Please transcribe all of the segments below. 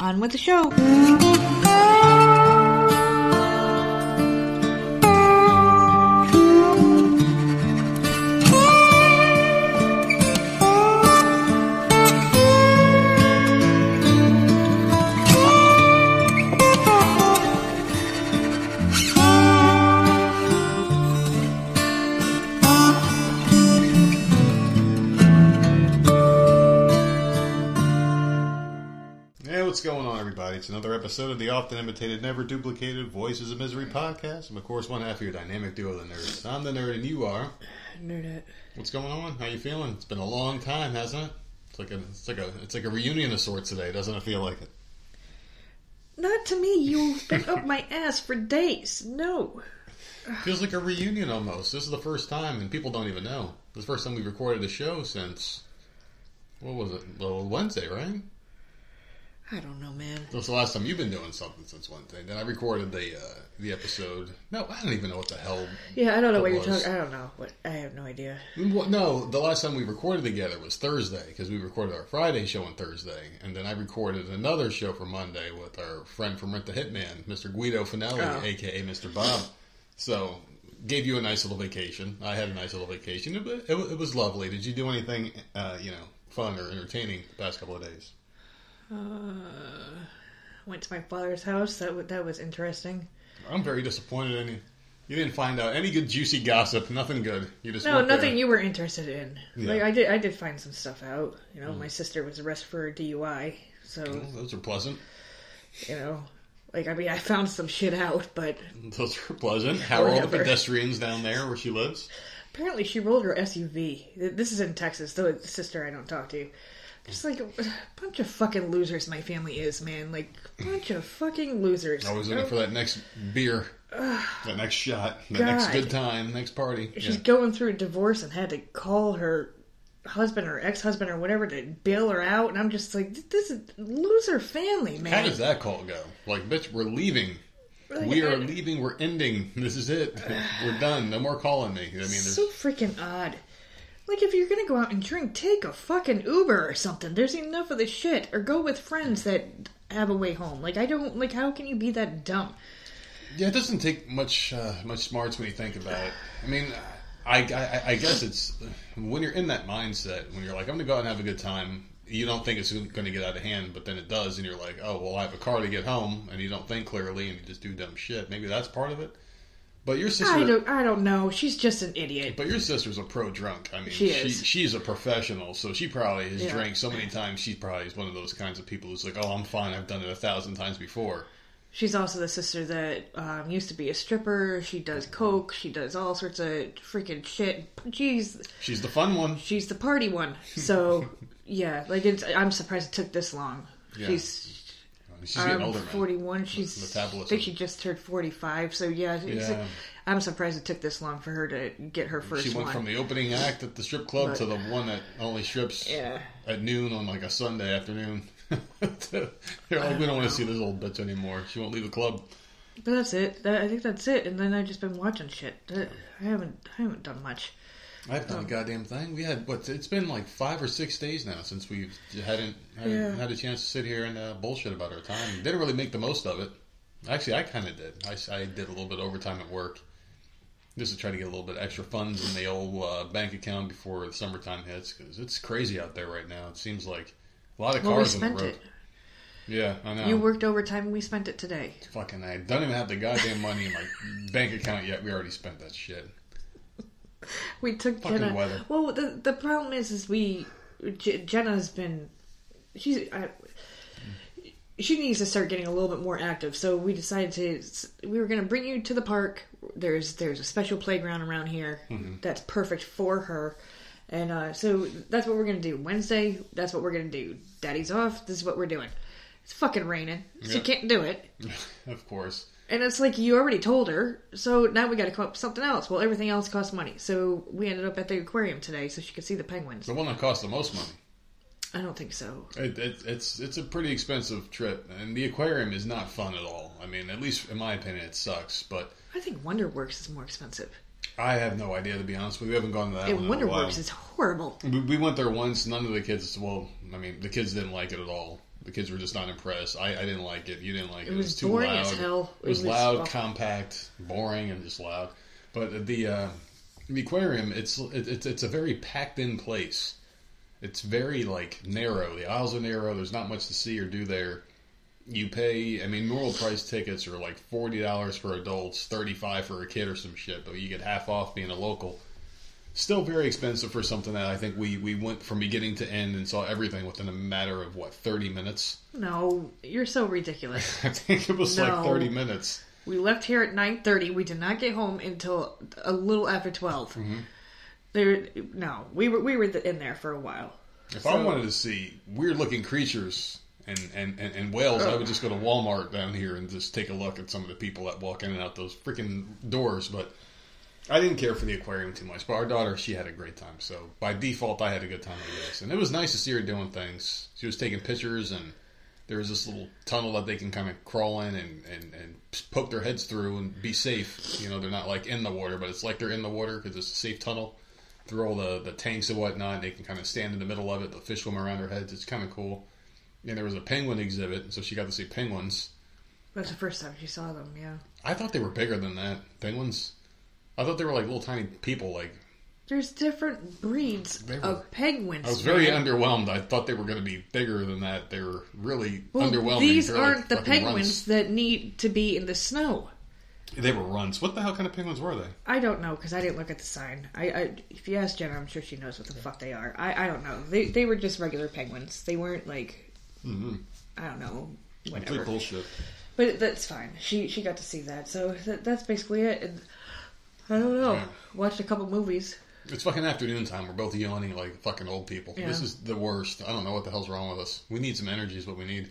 On with the show. It's another episode of the often imitated, never duplicated Voices of Misery podcast. I'm, of course, one half of your dynamic duo, the nerds. I'm the nerd, and you are. Nerd What's going on? How you feeling? It's been a long time, hasn't it? It's like a, it's like a, it's like a reunion of sorts today, doesn't it feel like it? Not to me. You've been up my ass for days. No. Feels like a reunion almost. This is the first time, and people don't even know. This is the first time we've recorded a show since what was it? Well, Wednesday, right? I don't know, man. That's the last time you've been doing something since Wednesday. Then I recorded the uh, the episode. No, I don't even know what the hell. Yeah, I don't know what you're talking. I don't know. What I have no idea. Well, no, the last time we recorded together was Thursday because we recorded our Friday show on Thursday, and then I recorded another show for Monday with our friend from Rent the Hitman, Mr. Guido Finelli, Oh. aka Mr. Bob. So gave you a nice little vacation. I had a nice little vacation. It, it, it was lovely. Did you do anything, uh, you know, fun or entertaining the past couple of days? Uh, went to my father's house. That w- that was interesting. I'm very disappointed in you. You didn't find out any good juicy gossip. Nothing good. You just No, went there. nothing you were interested in. Yeah. Like I did. I did find some stuff out. You know, hmm. my sister was arrested for DUI. So Well, those are pleasant. you know, like I mean, I found some shit out, but Those are pleasant. How are all the pedestrians down there where she lives? apparently she rolled her SUV. This is in Texas. Though the sister I don't talk to. Just like a bunch of fucking losers, my family is, man. Like a bunch of fucking losers. Always looking for that next beer, that next shot, that next good time, next party. She's Yeah. going through a divorce and had to call her husband or ex-husband or whatever to bail her out, and I'm just like, this is loser family, man. How does that call go? Like, bitch, we're leaving. Like, we are leaving. We're ending. This is it. We're done. No more calling me. I mean, there's so freaking odd. Like, if you're gonna go out and drink, take a fucking Uber or something. There's enough of the shit. Or go with friends that have a way home. Like, I don't, like, how can you be that dumb? yeah. It doesn't take much uh, much smarts when you think about it. I mean, I, I I guess it's when you're in that mindset when you're like, I'm gonna go out and have a good time. You don't think it's going to get out of hand, but then it does, and you're like, oh well, I have a car to get home, and you don't think clearly, and you just do dumb shit. Maybe that's part of it. But your sister, I don't, I don't know. She's just an idiot. But your sister's a pro drunk. I mean, She she, is. she's a professional, so she probably has Yeah. drank so many times. She probably is one of those kinds of people who's like, "Oh, I'm fine. I've done it a thousand times before." She's also the sister that um, used to be a stripper. She does coke. She does all sorts of freaking shit. She's She's the fun one. she's the party one. So yeah, like it's. I'm surprised it took this long. Yeah. She's She's getting I'm older, man. 41. She's metabolism. I think she just turned 45. So yeah, Yeah. I'm surprised it took this long for her to get her first She went one. from the opening act at the strip club But- to the one that only strips Yeah. at noon on like a Sunday afternoon. They're like, we don't want to see this old bitch anymore. She won't leave the club. But that's it. That, I think that's it. And then I've just been watching shit. I haven't I haven't done much. I haven't done a goddamn thing. We had what? It's been like five or six days now since we hadn't, hadn't Yeah. had a chance to sit here and uh, bullshit about our time. Didn't really make the most of it. Actually, I kind of did. I did a little bit of overtime at work just to try to get a little bit extra funds in the old uh, bank account before the summertime hits because it's crazy out there right now. It seems like a lot of Well, we cars on the spent road. it. Yeah, I know. You worked overtime and we spent it today. Fucking, I don't even have the goddamn money in my bank account yet. We already spent that shit. We took Fucking Jenna. weather. Well, the the problem is, is we J- Jenna's been she's I, she needs to start getting a little bit more active. So we decided to we were going to bring you to the park. There's there's a special playground around here Mm-hmm. that's perfect for her. And uh, so that's what we're gonna do Wednesday. That's what we're gonna do. Daddy's off. This is what we're doing. It's fucking raining. She Yeah. can't do it. of course. And it's like you already told her, so now we got to come up with something else. Well, everything else costs money, so we ended up at the aquarium today so she could see the penguins. The one that cost the most money. I don't think so. It, it, it's it's a pretty expensive trip, and the aquarium is not fun at all. I mean, at least in my opinion, it sucks. But I think WonderWorks is more expensive. I have no idea to be honest with you. We haven't gone to that And one in a while. WonderWorks is horrible. We, we went there once. None of the kids. Well, I mean, the kids didn't like it at all. The kids were just not impressed. I, I didn't like it. You didn't like it. It was too boring loud. as hell. It was, It was loud, awful. compact, boring, and just loud. But the uh, the aquarium, it's it, it's it's a very packed in place. It's very like narrow. The aisles are narrow. There's not much to see or do there. You pay. I mean, normal price tickets are like forty dollars for adults, thirty five for a kid or some shit. But you get half off being a local. Still very expensive for something that I think we we went from beginning to end and saw everything within a matter of what thirty minutes. No, you're so ridiculous. I think it was like thirty minutes. We left here at nine thirty. We did not get home until a little after 12 Mm-hmm. There, no, we were we were in there for a while. If I wanted to see weird looking creatures and, and, and, and whales, I would just go to Walmart down here and just take a look at some of the people that walk in and out those freaking doors. But I didn't care for the aquarium too much. But our daughter, she had a great time. So by default, I had a good time, I guess. And it was nice to see her doing things. She was taking pictures, and there was this little tunnel that they can kind of crawl in and, and, and poke their heads through and be safe. You know, they're not like in the water, but it's like they're in the water because it's a safe tunnel through all the, the tanks and whatnot. They can kind of stand in the middle of it. The fish swim around their heads. It's kind of cool. And there was a penguin exhibit, so she got to see penguins. That's the first time she saw them. Yeah, I thought they were bigger than that. Penguins. I thought they were like little tiny people. Like there's different breeds They were- of penguins. I was very man. underwhelmed. I thought they were going to be bigger than that. They were really Well, underwhelming. These They're like aren't the fucking penguins that need to be in the snow. They were runts. What the hell kind of penguins were they? I don't know because I didn't look at the sign. I, I if you ask Jenna, I'm sure she knows what the fuck they are. I, I don't know. They they were just regular penguins. They weren't like Mm-hmm. I don't know Complete whatever. bullshit. But that's fine. She she got to see that, so that, that's basically it. And I don't know. Yeah. Watched a couple movies. It's fucking afternoon time. We're both yawning like fucking old people. Yeah. This is the worst. I don't know what the hell's wrong with us. We need some energy. Is what we need.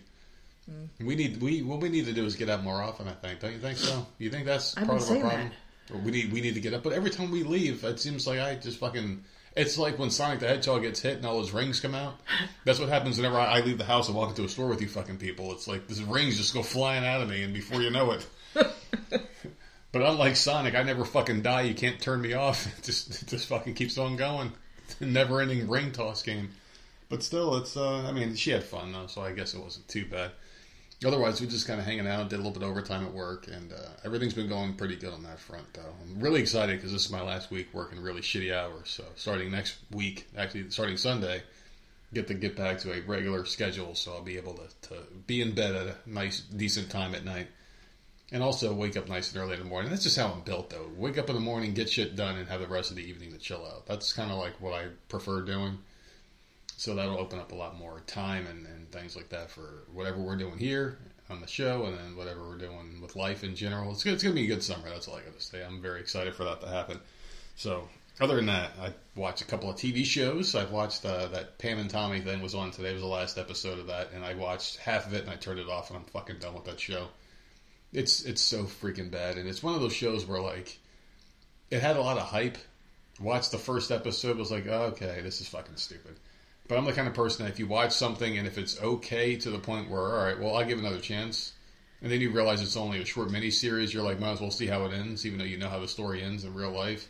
Mm. We need we what we need to do is get up more often. I think. Don't you think so? You think that's I've part of our problem? Or We need we need to get up. But every time we leave, it seems like I just fucking. It's like when Sonic the Hedgehog gets hit and all his rings come out. That's what happens whenever I, I leave the house and walk into a store with you fucking people. It's like these rings just go flying out of me, and before you know it. But unlike Sonic, I never fucking die. You can't turn me off. It just it just fucking keeps on going. Never ending ring toss game. But still, it's uh, I mean, she had fun though, so I guess it wasn't too bad. Otherwise, we just kind of hanging out, did a little bit of overtime at work, and uh, everything's been going pretty good on that front. Though I'm really excited because this is my last week working really shitty hours. So starting next week, actually starting Sunday, get to get back to a regular schedule. So I'll be able to, to be in bed at a nice, decent time at night and also wake up nice and early in the morning. That's just how I'm built, though. Wake up in the morning, get shit done, and have the rest of the evening to chill out. That's kind of like what I prefer doing. So that'll open up a lot more time and, and things like that for whatever we're doing here on the show, and then whatever we're doing with life in general. It's, it's going to be a good summer. That's all I got to say. I'm very excited for that to happen. So, other than that, I watched a couple of TV shows. I've watched uh, that Pam and Tommy thing was on today. Was the last episode of that, and I watched half of it and I turned it off, and I'm fucking done with that show it's it's so freaking bad. And it's one of those shows where like it had a lot of hype. Watched the first episode was like oh, okay this is fucking stupid. But i'm the kind of person that if you watch something and if it's okay to the point where all right well i'll give it another chance and then you realize it's only a short mini series you're like might as well see how it ends even though you know how the story ends in real life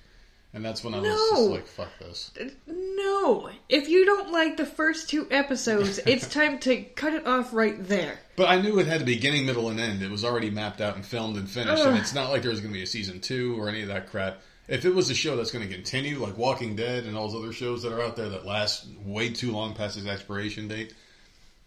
and that's when i was No. just like fuck this No, if you don't like the first two episodes, it's time to cut it off right there. But I knew it had a beginning, middle, and end. It was already mapped out and filmed and finished, and it's not like there was going to be a season two or any of that crap. If it was a show that's going to continue, like Walking Dead and all those other shows that are out there that last way too long past its expiration date,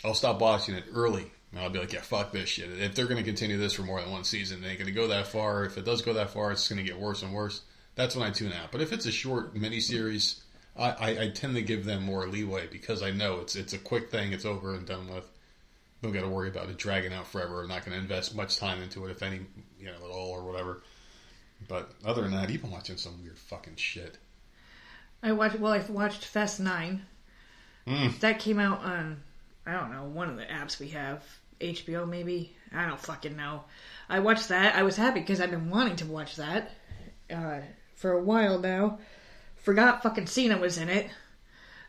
I'll stop watching it early. And I'll be like, yeah, fuck this shit. If they're going to continue this for more than one season, they ain't going to go that far. If it does go that far, it's going to get worse and worse. That's when I tune out. But if it's a short miniseries, I, I, I tend to give them more leeway because I know it's it's a quick thing. It's over and done with don't got to worry about it dragging out forever. I'm not going to invest much time into it, if any, you know, at all or whatever. But other than that, you've been watching some weird fucking shit. I watched. Well, I watched Fast Nine. Mm. That came out on I don't know one of the apps we have, HBO maybe. I don't fucking know. I watched that. I was happy because I've been wanting to watch that uh, for a while now. Forgot fucking Cena was in it,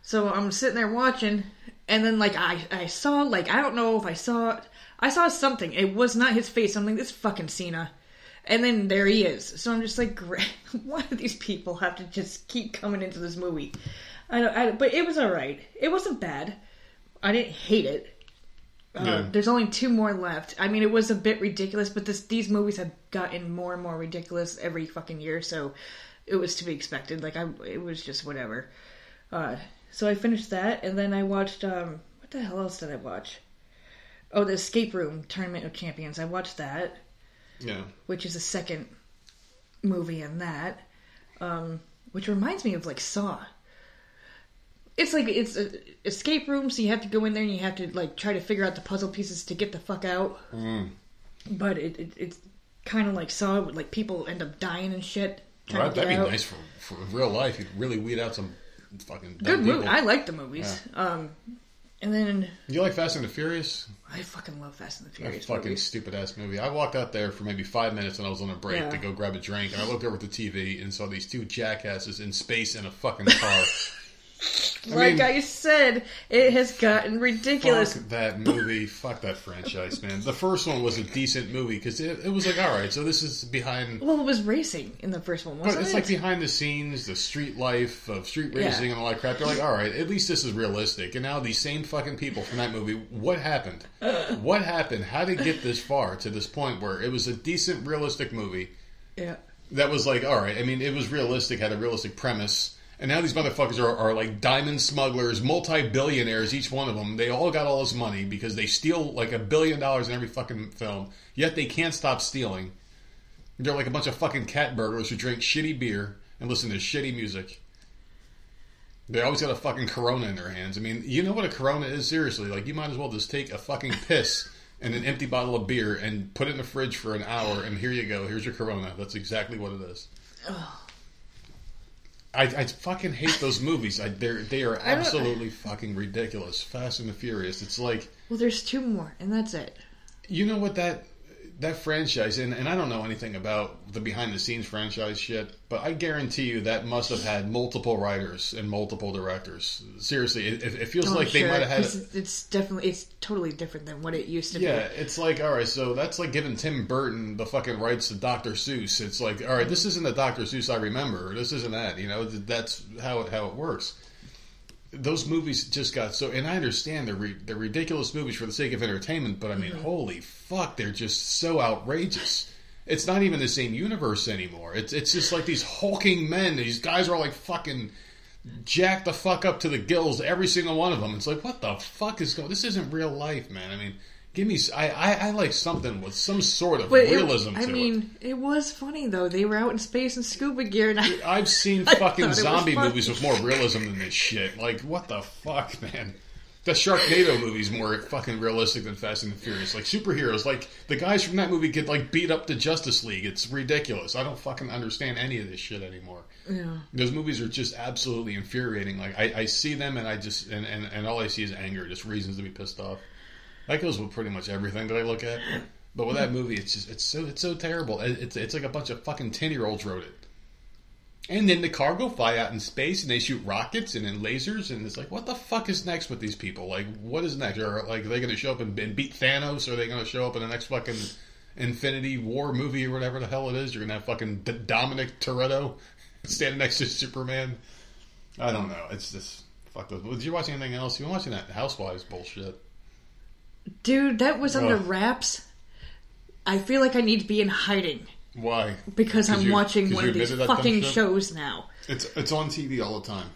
so I'm sitting there watching, and then like I I saw like I don't know if I saw I saw something. It was not his face. I'm like this fucking Cena. And then there he is. So I'm just like. Why do these people have to just keep coming into this movie? I don't, I, but it was all right. It wasn't bad. I didn't hate it. Uh, Yeah. There's only two more left. I mean, it was a bit ridiculous, but this these movies have gotten more and more ridiculous every fucking year, so it was to be expected. Like I, it was just whatever. Uh, so I finished that, and then I watched. Um, what the hell else did I watch? Oh, the Escape Room Tournament of Champions. I watched that, Yeah. which is the second movie in that. Um, which reminds me of like Saw. It's like it's a escape room, so you have to go in there and you have to like try to figure out the puzzle pieces to get the fuck out. Mm. But it, it it's kind of like Saw, like people end up dying and shit. That'd be out. nice for, for real life. You'd really weed out some fucking Good movie. people. I like the movies. Um, and then You like Fast and the Furious? I fucking love Fast and the Furious. That fucking stupid ass movie. I walked out there for maybe five minutes when I was on a break Yeah. to go grab a drink, and I looked over at the TV and saw these two jackasses in space in a fucking car. I like mean- I said, it has gotten ridiculous. Fuck that movie. Fuck that franchise, man. The first one was a decent movie because it, it was like, all right, so this is behind. Well, it was racing in the first one, But wasn't it's it? like behind the scenes, the street life of street Yeah. racing and all that crap. You're like, all right, at least this is realistic. And now these same fucking people from that movie, what happened? What happened? How did it get this far to this point where it was a decent, realistic movie yeah. that was like, all right, I mean, it was realistic, had a realistic premise. And now these motherfuckers are, are like diamond smugglers, multi billionaires, each one of them. They all got all this money because they steal like a billion dollars in every fucking film, yet they can't stop stealing. They're like a bunch of fucking cat burglars who drink shitty beer and listen to shitty music. They always got a fucking Corona in their hands. I mean, you know what a Corona is? Seriously, like you might as well just take a fucking piss and an empty bottle of beer and put it in the fridge for an hour, and here you go. Here's your Corona. That's exactly what it is. I, I fucking hate those movies. I, they're they are absolutely fucking ridiculous. Fast and the Furious. It's like Well, there's two more, and that's it. you know what that that franchise and, and I don't know anything about the behind the scenes franchise shit, but I guarantee you that must have had multiple writers and multiple directors. Seriously, it, it feels Oh, like they might have had. it's definitely it's totally different than what it used to Yeah, be. Yeah, it's like all right, so that's like giving Tim Burton the fucking rights to Dr. Seuss. It's like all right, this isn't the Dr. Seuss I remember. This isn't that. You know, that's how it, how it works. Those movies just got so, and I understand they're re, they're ridiculous movies for the sake of entertainment, but I mean, mm-hmm. holy fuck, they're just so outrageous. It's not even the same universe anymore. It's it's just like these hulking men. These guys are like fucking jacked the fuck up to the gills. Every single one of them. It's like what the fuck is going? This isn't real life, man. I mean, give me. I I, I like something with some sort of But realism it. I mean, it was funny though. They were out in space in scuba gear, and I, I've seen I fucking zombie movies with more realism than this shit. Like, what the fuck, man? The Sharknado movie's more fucking realistic than Fast and the Furious. Like superheroes, like the guys from that movie get like beat up the Justice League. It's ridiculous. I don't fucking understand any of this shit anymore. yeah. Those movies are just absolutely infuriating. Like I, I see them and I just and, and, and all I see is anger, just reasons to be pissed off. That goes with pretty much everything that I look at. But with that movie, it's just it's so it's so terrible. It's it's like a bunch of fucking ten year olds wrote it. And then the cargo fly out in space and they shoot rockets and then lasers and it's like what the fuck is next with these people? Like what is next? Are like are they going to show up and, and beat Thanos? Or are they going to show up in the next fucking Infinity War movie or whatever the hell it is? You're going to have fucking D- Dominic Toretto standing next to Superman. I don't know. It's just fuck those. Did you watch anything else? You been watching that Housewives bullshit? Dude, that was under Ugh. wraps. I feel like I need to be in hiding Why? because I'm you- watching 'cause one you of these admitted that dumb fucking shit? shows now. It's it's on TV all the time.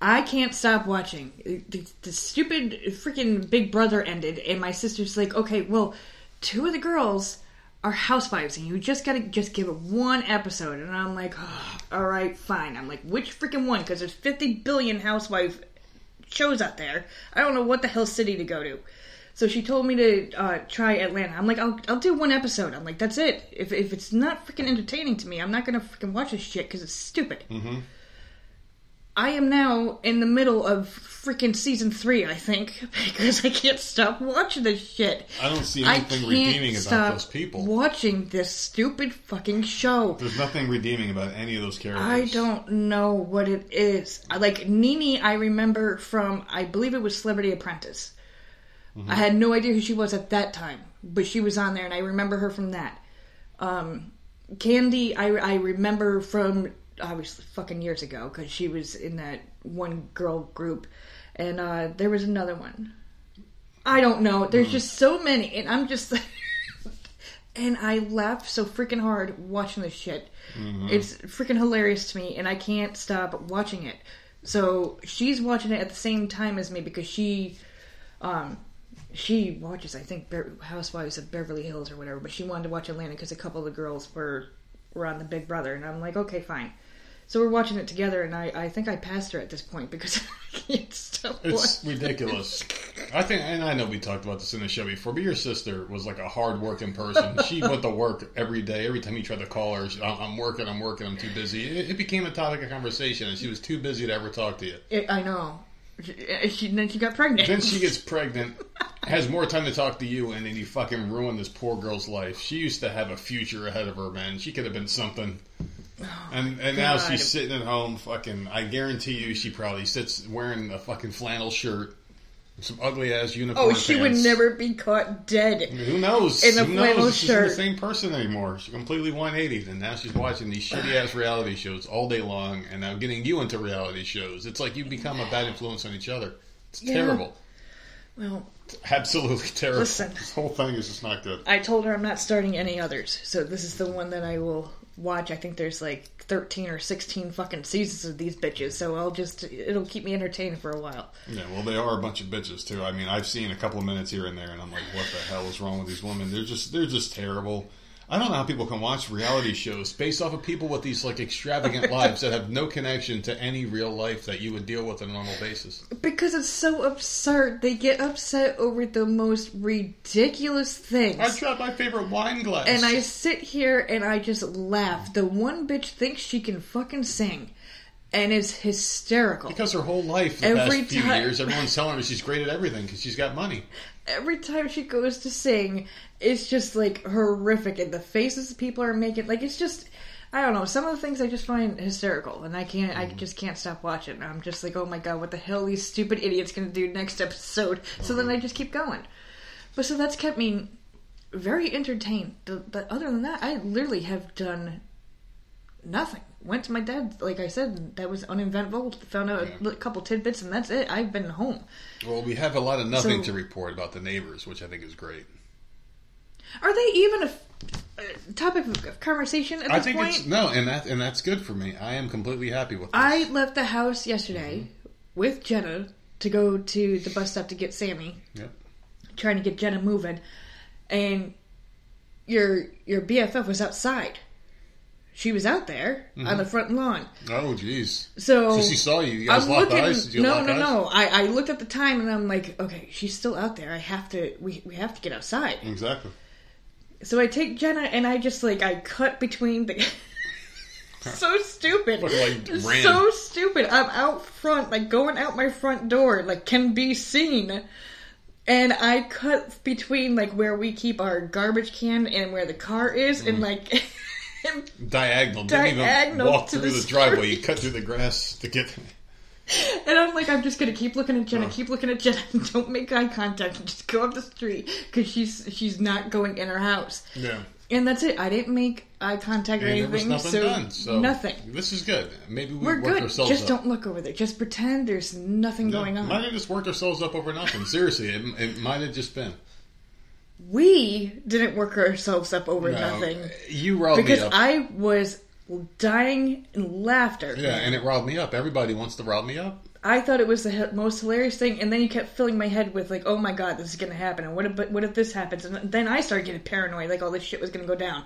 I can't stop watching. The, the stupid freaking Big Brother ended, and my sister's like, "Okay, well, two of the girls are housewives, and you just gotta just give it one episode." And I'm like, "Oh, "All right, fine." I'm like, "Which freaking one?" Because there's 50 billion housewife shows out there. I don't know what the hell city to go to. So she told me to uh, try Atlanta. I'm like, I'll, I'll do one episode. I'm like, that's it. If, if it's not freaking entertaining to me, I'm not gonna freaking watch this shit because it's stupid. Mm-hmm. I am now in the middle of freaking season three, I think, because I can't stop watching this shit. I don't see anything redeeming about those people. watching this stupid fucking show. There's nothing redeeming about any of those characters. I don't know what it is. Like NeNe. I remember from I believe it was Celebrity Apprentice. Mm-hmm. I had no idea who she was at that time, but she was on there, and I remember her from that. Um, Kandi, I I remember from obviously fucking years ago because she was in that one girl group, and uh, there was another one. I don't know. There's just so many, and I'm just. and I laugh so freaking hard watching this shit. It's freaking hilarious to me, and I can't stop watching it. So she's watching it at the same time as me because she, um, she watches I think Housewives of Beverly Hills or whatever. But she wanted to watch Atlanta because a couple of the girls were were on the Big Brother, and I'm like, okay, fine. So we're watching it together, and I, I think I passed her at this point because I can't stop It's ridiculous. I think, and I know we talked about this in the show before, but your sister was like a hard working person. She went to work every day. Every time you tried to call her, she, I'm I'm working, I'm working, I'm too busy. It, it became a topic of conversation, and she was too busy to ever talk to you. It, I know. She, then she got pregnant. Then she gets pregnant, has more time to talk to you, and then you fucking ruin this poor girl's life. She used to have a future ahead of her, man. She could have been something. Oh, and and now she's sitting at home, fucking. I guarantee you, she probably sits wearing a fucking flannel shirt, some ugly ass uniform. oh, she would never be caught dead. Who knows? In a Who flannel knows? She's not the same person anymore. She's completely 180, and now she's watching these shitty ass reality shows all day long, and now getting you into reality shows. It's like you become a bad influence on each other. It's Yeah. terrible. Well, Absolutely terrible. Listen. This whole thing is just not good. I told her I'm not starting any others, so this is the one that I will watch. I think there's like 13 or 16 fucking seasons of these bitches, so I'll just it'll keep me entertained for a while. Yeah, well, they are a bunch of bitches too. I mean, I've seen a couple of minutes here and there, and I'm like, what the hell is wrong with these women? They're just, they're just terrible. I don't know how people can watch reality shows based off of people with these like extravagant lives that have no connection to any real life that you would deal with on a normal basis. Because it's so absurd. They get upset over the most ridiculous things. I dropped my favorite wine glass. and I sit here and I just laugh. The one bitch thinks she can fucking sing and is hysterical. because her whole life, the Every past few years, everyone's telling her she's great at everything because she's got money. every time she goes to sing, it's just like horrific, and the faces people are making, like it's just, I don't know. Some of the things I just find hysterical, and I can't, I mm-hmm. just can't stop watching. I'm just like, oh my god, what the hell are these stupid idiots gonna do next episode? So then mm-hmm. I just keep going. But so that's kept me very entertained. But other than that, I literally have done nothing. Went to my dad, like I said, that was uneventful. Found out Yeah. a couple tidbits, and that's it. I've been home. Well, we have a lot of nothing So- to report about the neighbors, which I think is great. Are they even a, a topic of conversation at this I think point? it's no, and that and that's good for me. I am completely happy with this. I left the house yesterday Mm-hmm. with Jenna to go to the bus stop to get Sammy, Yep. trying to get Jenna moving, and your your BFF was outside. She was out there Mm-hmm. on the front lawn. Oh, jeez. So, So she saw you. You guys I'm locked looking. eyes? No, no, eyes? no. I, I looked at the time and I'm like, okay, she's still out there. I have to. We we have to get outside. Exactly. So I take Jenna and I just like I cut between the. so stupid. Like so stupid. I'm out front, like going out my front door, like can be seen. And I cut between like where we keep our garbage can and where the car is, and Mm. like. Diagonal. Didn't Diagonal even walk to through the the, driveway. You cut through the grass to get. And I'm like, I'm just gonna keep looking at Jenna, Oh. keep looking at Jenna, don't make eye contact, and just go up the street because she's she's not going in her house. Yeah. And that's it. I didn't make eye contact or And there was anything, nothing so, done. So nothing. This is good. Maybe we We're worked good. Just up. don't look over there. Just pretend there's nothing going on. Might have just worked ourselves up over nothing. Seriously, it, it might have just been We didn't work ourselves up over No, nothing You riled because. I was dying in laughter. yeah, and it riled me up. Everybody wants to rile me up. I thought it was the most hilarious thing, and then you kept filling my head with like, "Oh my god, this is gonna happen," and what if what if this happens? And then I started getting paranoid, like all this shit was gonna go down.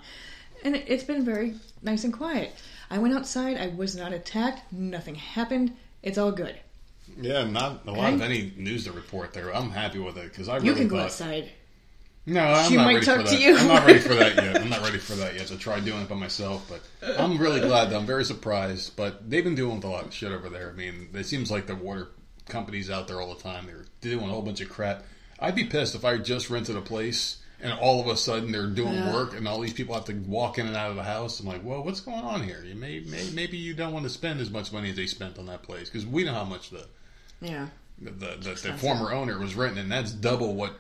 And it, it's been very nice and quiet. I went outside. I was not attacked. Nothing happened. It's all good. Yeah, not a lot Okay. of any news to report there. I'm happy with it because I really You can go thought. outside. No, I'm She not might ready talk for to that. you. I'm not ready for that yet. I'm not ready for that yet to try doing it by myself. But I'm really glad. I'm very surprised. But they've been doing a lot of shit over there. I mean, it seems like the water companies out there all the time. They're doing a whole bunch of crap. I'd be pissed if I just rented a place and all of a sudden they're doing Yeah. work and all these people have to walk in and out of the house. I'm like, well, what's going on here? You may, may maybe you don't want to spend as much money as they spent on that place because we know how much the Yeah. the, the, the, the former owner was renting, and that's double what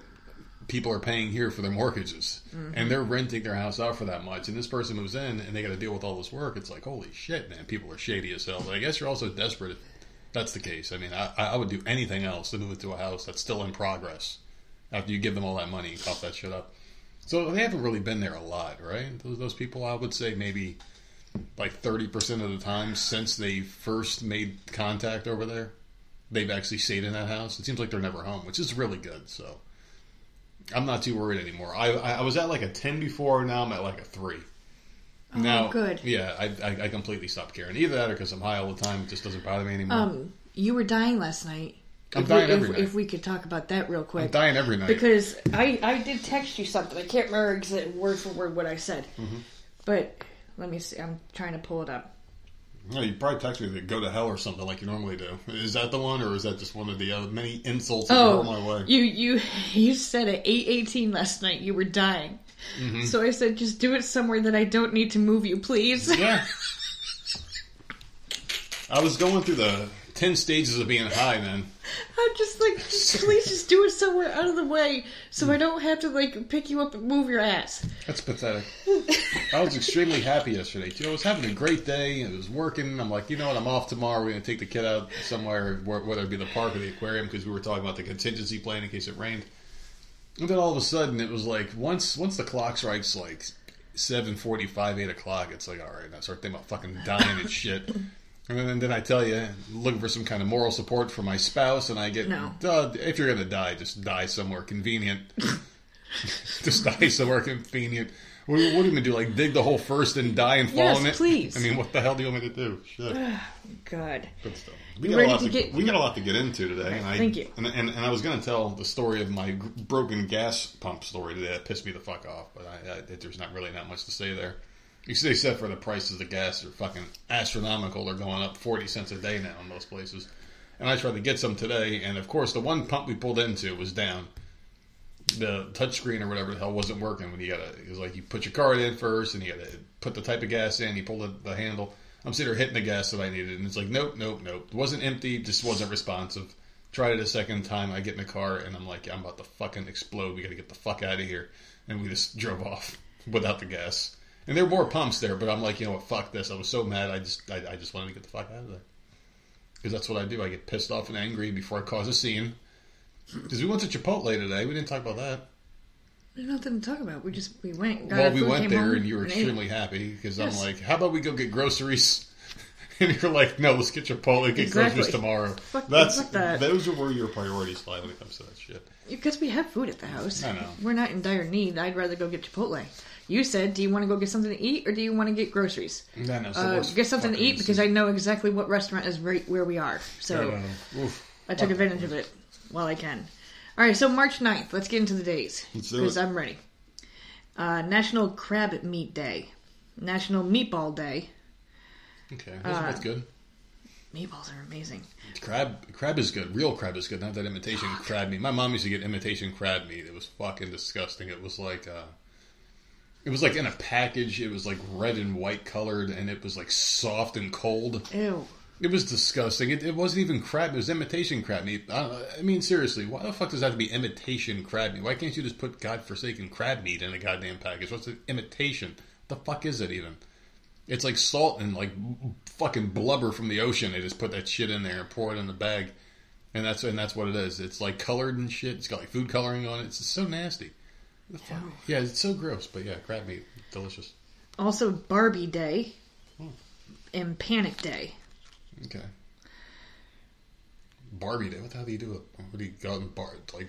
people are paying here for their mortgages. And they're renting their house out for that much. And this person moves in, and they got to deal with all this work. It's like, holy shit, man! People are shady as hell. But I guess you're also desperate if that's the case. I mean, I, I would do anything else to move into a house that's still in progress. after you give them all that money and cough that shit up. So they haven't really been there a lot, right? Those, those people, I would say maybe like thirty percent of the time since they first made contact over there, they've actually stayed in that house. It seems like they're never home, which is really good. So I'm not too worried anymore. I I, was at like a ten before. Now I'm at like a three. Oh, now, good. Yeah, I, I, I completely stopped caring. Either that or because I'm high all the time, it just doesn't bother me anymore. Um, you were dying last night. I'm if dying we, every if, night. if we could talk about that real quick. I'm dying every night. Because I, I did text you something. I can't remember exa- word for word what I said. Mm-hmm. But let me see. I'm trying to pull it up. No, you probably text me to go to hell or something like you normally do. Is that the one, or is that just one of the uh, many insults Oh, my way? you you you said at eight eighteen last night you were dying. Mm-hmm. So I said, just do it somewhere that I don't need to move you, please. Yeah. I was going through the ten stages of being high, man. I'm just like, just, please just do it somewhere out of the way, so I don't have to like pick you up and move your ass. That's pathetic. I was extremely happy yesterday. too. I was having a great day. It was working. I'm like, you know what? I'm off tomorrow. We're going to take the kid out somewhere, whether it be the park or the aquarium, because we were talking about the contingency plan in case it rained. And then all of a sudden, it was like once once the clock strikes like seven forty five, eight o'clock, it's like all right. I start thinking about fucking dying and shit. And then, and then I tell you, looking for some kind of moral support for my spouse, and I get, No. "Duh, if you're gonna die, just die somewhere convenient. just die somewhere convenient. What, what are we gonna do? Like dig the hole first and die and fall Yes, in it? please. I mean, what the hell do you want me to do? Shit. God. Good stuff. We got, a ready lot to to, get- we got a lot to get into today. And I, Thank you. And, and, and I was going to tell the story of my gr- broken gas pump story today. That pissed me the fuck off. But I, I, there's not really not much to say there. You see, except for the prices of gas are fucking astronomical. They're going up 40 cents a day now in most places. And I tried to get some today. And of course, the one pump we pulled into was down. The touchscreen or whatever the hell wasn't working when you got to. It was like you put your card in first and you got to put the type of gas in. You pull the, the handle. I'm sitting there hitting the gas that I needed, and it's like, nope, nope, nope. It wasn't empty, just wasn't responsive. Tried it a second time. I get in the car, and I'm like, I'm about to fucking explode. We got to get the fuck out of here. And we just drove off without the gas. And there were more pumps there, but I'm like, you know what? Fuck this. I was so mad. I just, I, I just wanted to get the fuck out of there. Because that's what I do. I get pissed off and angry before I cause a scene. Because we went to Chipotle today. We didn't talk about that. There's nothing to talk about. We just we went. Well, we went there, and you were ate. extremely happy because Yes. I'm like, "How about we go get groceries?" and you're like, "No, let's get Chipotle, get Exactly. groceries tomorrow." Fuck- That's fuck that. those are where your priorities lie when it comes to that shit. Because we have food at the house. I know. We're not in dire need. I'd rather go get Chipotle. You said, do you want to go get something to eat or do you want to get groceries? No, no, the Uh, get something to eat because I know exactly what restaurant is right where we are. So. I took advantage of it while I can. All right, so March 9th. Let's get into the days because. I'm ready. Uh, National Crab Meat Day, National Meatball Day. Okay, those are Uh, both good. Meatballs are amazing. Crab, crab is good. Real crab is good. Not that imitation crab meat. My mom used to get imitation crab meat. It was fucking disgusting. It was like, uh, it was like in a package. It was like red and white colored, and it was like soft and cold. Ew. It was disgusting. It, it wasn't even crab. It was imitation crab meat. I, I mean, seriously, why the fuck does that have to be imitation crab meat? Why can't you just put godforsaken crab meat in a goddamn package? What's the imitation? The fuck is it even? It's like salt and like fucking blubber from the ocean. They just put that shit in there and pour it in the bag, and that's and that's what it is. It's like colored and shit. It's got like food coloring on it. It's so nasty. The fuck? Yeah, it's so gross. But yeah, crab meat, delicious. Also, Barbie Day Hmm. and Panic Day. Okay. Barbie Day. What the hell do you do? With, what do you go out and bar, like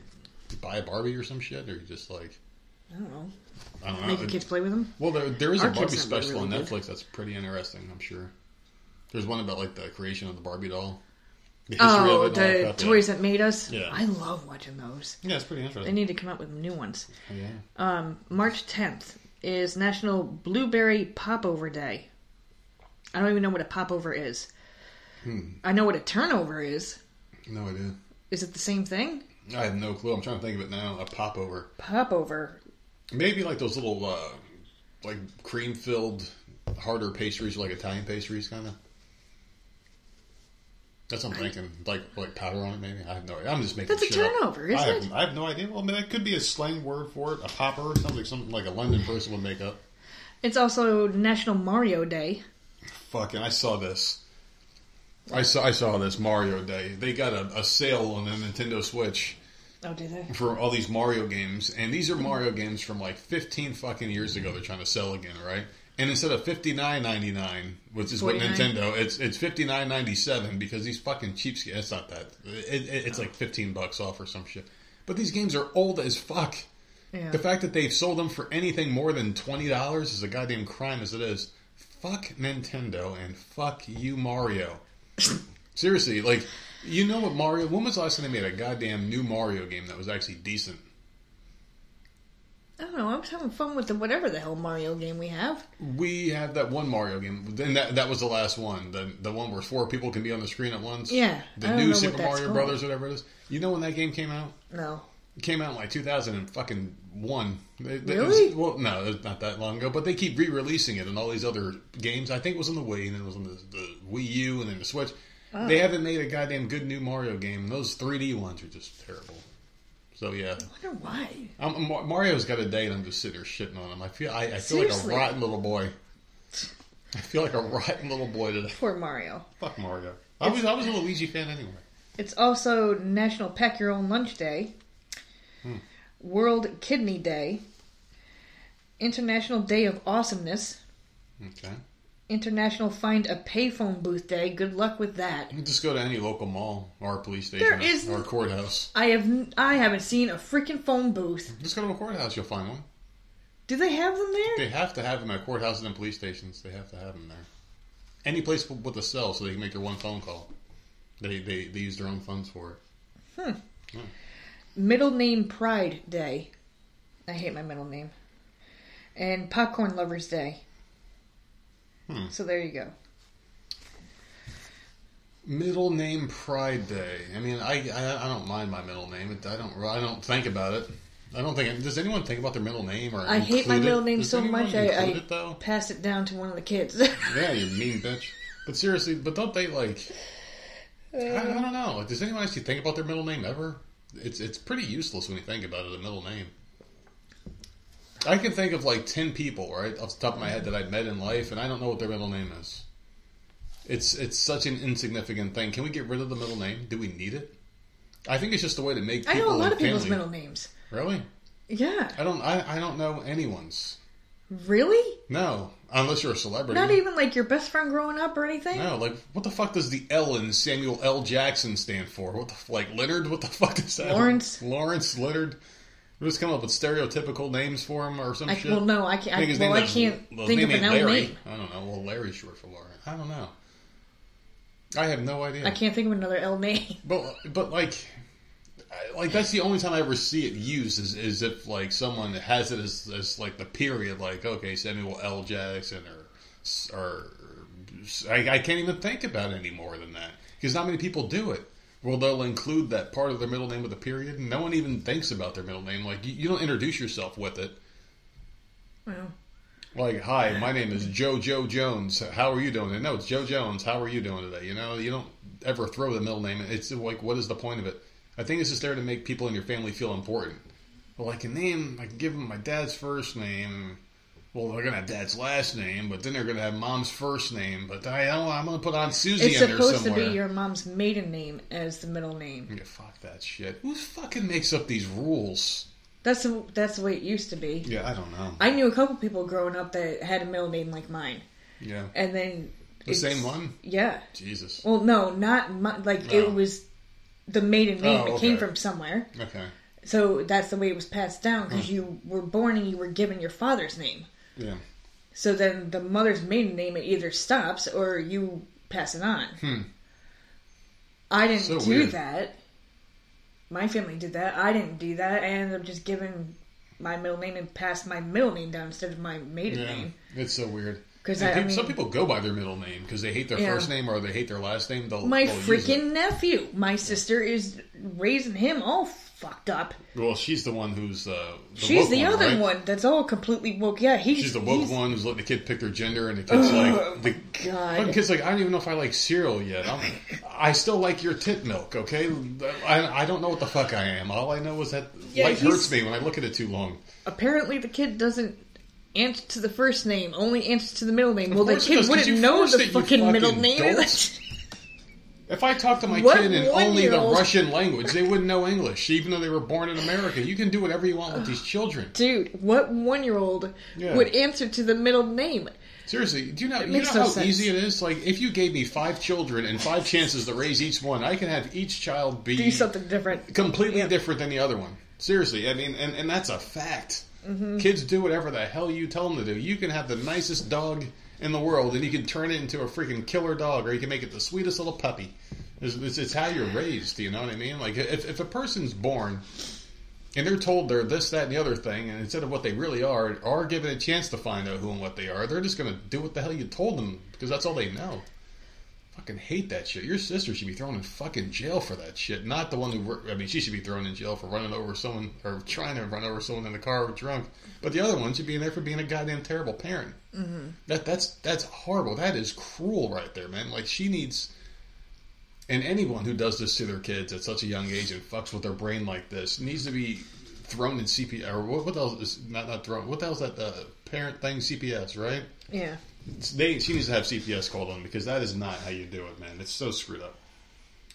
buy a Barbie or some shit, or you just like I don't know. I don't know. Make your kids play with them. Well, there, there is Our a Barbie special on really did. Netflix that's pretty interesting. I'm sure. There's one about like the creation of the Barbie doll. The history of Oh, it and all that the toys that made us. Yeah. I love watching those. Yeah, it's pretty interesting. They need to come up with new ones. yeah. Um, March 10th is National Blueberry Popover Day. I don't even know what a popover is. Hmm. I know what a turnover is. No idea. Is it the same thing? I have no clue. I'm trying to think of it now. A popover. Popover. Maybe like those little uh, like cream filled harder pastries, like Italian pastries, kind of. That's what I'm thinking. Like like powder on it, maybe. I have no. idea. I'm just making. That's a shit up. turnover, isn't I have, it? I have no idea. Well, I mean, that could be a slang word for it. A popper or something. Something like a London person would make up. It's also National Mario Day. Fucking, I saw this. I saw I saw this Mario Day. They got a, a sale on the Nintendo Switch, Oh, do they? for all these Mario games, and these are Mario games from like 15 fucking years ago. They're trying to sell again, right? And instead of 59.99, which is what Nintendo, it's it's 59.97 because these fucking cheapskates. It's not that. It, it, it's like 15 bucks off or some shit. But these games are old as fuck. Yeah. The fact that they've sold them for anything more than twenty dollars is a goddamn crime as it is. Fuck Nintendo and fuck you, Mario. Seriously, like you know what Mario? When was the last time they made a goddamn new Mario game that was actually decent? I don't know. I was having fun with the whatever the hell Mario game we have. We have that one Mario game, and that that was the last one. The the one where four people can be on the screen at once. Yeah, the new Super Mario called. Brothers, whatever it is. You know when that game came out? No. It came out in like 2000 and fucking one. It- it Really? was- well, no, it's not that long ago. But they keep re-releasing it in all these other games. I think it was on the Wii, and then it was on the, the Wii U, and then the Switch. Oh. They haven't made a goddamn good new Mario game. and Those 3D ones are just terrible. So yeah, I wonder why. I'm, Mario's got a date. I'm just sitting there shitting on him. I feel I, I feel like a rotten little boy. I feel like a rotten little boy today. Poor Mario. Fuck Mario. I was I was a Luigi fan anyway. It's also National Pack Your Own Lunch Day, Hmm. World Kidney Day, International Day of Awesomeness, Okay. International Find a Payphone Booth Day. Good luck with that. You can just go to any local mall or police station There or, is- or courthouse. I have I haven't seen a freaking phone booth. Just go to a courthouse, you'll find one. Do they have them there? They have to have them at courthouses and police stations. They have to have them there. Any place with a cell, so they can make their one phone call. They they, they use their own funds for it. Hmm. Middle Name Pride Day. I hate my middle name. And Popcorn Lovers Day. Hmm. So there you go. Middle name Pride Day. I mean, I, I I don't mind my middle name. I don't I don't think about it. I don't think. Does anyone think about their middle name or? I hate my middle name so much. I, I it pass it down to one of the kids. Yeah, you mean bitch. But seriously, but don't they like? I, I don't know. Like, does anyone actually think about their middle name ever? It's it's pretty useless when you think about it. A middle name. I can think of like ten people right off the top of my head that I've met in life, and I don't know what their middle name is. It's it's such an insignificant thing. Can we get rid of the middle name? Do we need it? I think it's just a way to make. I People know a lot of people's middle names. Really? Yeah. I don't. I, I don't know anyone's. Really? No, unless you're a celebrity. Not even like your best friend growing up or anything? No, like what the fuck does the L in Samuel L. Jackson stand for? What the like Leonard? What the fuck is that? Lawrence. Lawrence Leonard. We just come up with stereotypical names for him or some I, shit. well, no, I can't. I think I, his well, I can't well, think of name an Larry. name. I don't know. Well, Larry's short for Lauren. I don't know. I have no idea. I can't think of another L name. But but like, like that's the only time I ever see it used is, is if like someone has it as, as like the period, like okay Samuel L. Jackson or or I, I can't even think about it any more than that because not many people do it. Well, they'll include that part of their middle name with a period. No one even thinks about their middle name. Like you, you don't introduce yourself with it. Well, Like, hi, my name is Joe Joe Jones. How are you doing? And no, it's Joe Jones. How are you doing today? You know, you don't ever throw the middle name. It's like, what is the point of it? I think it's just there to make people in your family feel important. Well, I can name, I can give them my dad's first name. Well, they're gonna have dad's last name, but then they're gonna have mom's first name. But I don't. I'm gonna put on Susie it's in there supposed to be your mom's maiden name as the middle name. Yeah, fuck that shit. Who fucking makes up these rules? That's the, that's the way it used to be. Yeah, I don't know. I knew a couple people growing up that had a middle name like mine, Yeah, and then the it's- same one. Yeah. Jesus. Well, no, not my, like Oh. it was the maiden name. Oh, It came from somewhere, Okay. so that's the way it was passed down because you were born and you were given your father's name. Yeah. So then the mother's maiden name it either stops or you pass it on. Hmm. I didn't So do weird. that. My family did that. I didn't do that. I ended up just giving my middle name and passed my middle name down instead of my maiden Yeah, name. it's so weird. Because I- I peop- some people go by their middle name because they hate their Yeah. first name or they hate their last name. They'll, My they'll freaking nephew. My sister is raising him all fucked up. Well, she's the one who's uh, the She's the one, other right? one that's all completely woke. Yeah, he's She's the woke he's- one who's letting the kid pick their gender, and the kid's Oh, like, the God. fucking kid's like, I don't even know if I like cereal yet. I'm, I still like your tit milk, okay? I, I don't know what the fuck I am. All I know is that Yeah, light he's- hurts me when I look at it too long. Apparently, the kid doesn't answer to the first name, only answers to the middle name. Well, the kid does, wouldn't know the you fucking middle fucking name. If I talk to my What kid in only the Russian language, they wouldn't know English, even though they were born in America. You can do whatever you want with these children. Dude, what one year old Yeah. would answer to the middle name? Seriously, do you know, you know no how sense. easy it is? Like, if you gave me five children and five chances to raise each one, I can have each child be Do something different. completely Yeah. different than the other one. Seriously, I mean, and, and that's a fact. Mm-hmm. Kids do whatever the hell you tell them to do. You can have the nicest dog in the world, and you can turn it into a freaking killer dog, or you can make it the sweetest little puppy. It's, it's, it's how you're raised. You know what I mean? Like, if, if a person's born and they're told they're this, that, and the other thing, and instead of what they really are, are given a chance to find out who and what they are, they're just going to do what the hell you told them because that's all they know. Fucking hate that shit. Your sister should be thrown in fucking jail for that shit. Not the one who, I mean, she should be thrown in jail for running over someone or trying to run over someone in the car drunk. But the other one should be in there for being a goddamn terrible parent. Mm-hmm. That that's that's horrible. That is cruel right there, man. Like she needs. And anyone who does this to their kids at such a young age and fucks with their brain like this needs to be thrown in CPS. Or what, what the hell is not not thrown? What the hell's that uh, parent thing? CPS, right? Yeah. They she needs to have CPS called on because that is not how you do it, man. It's so screwed up.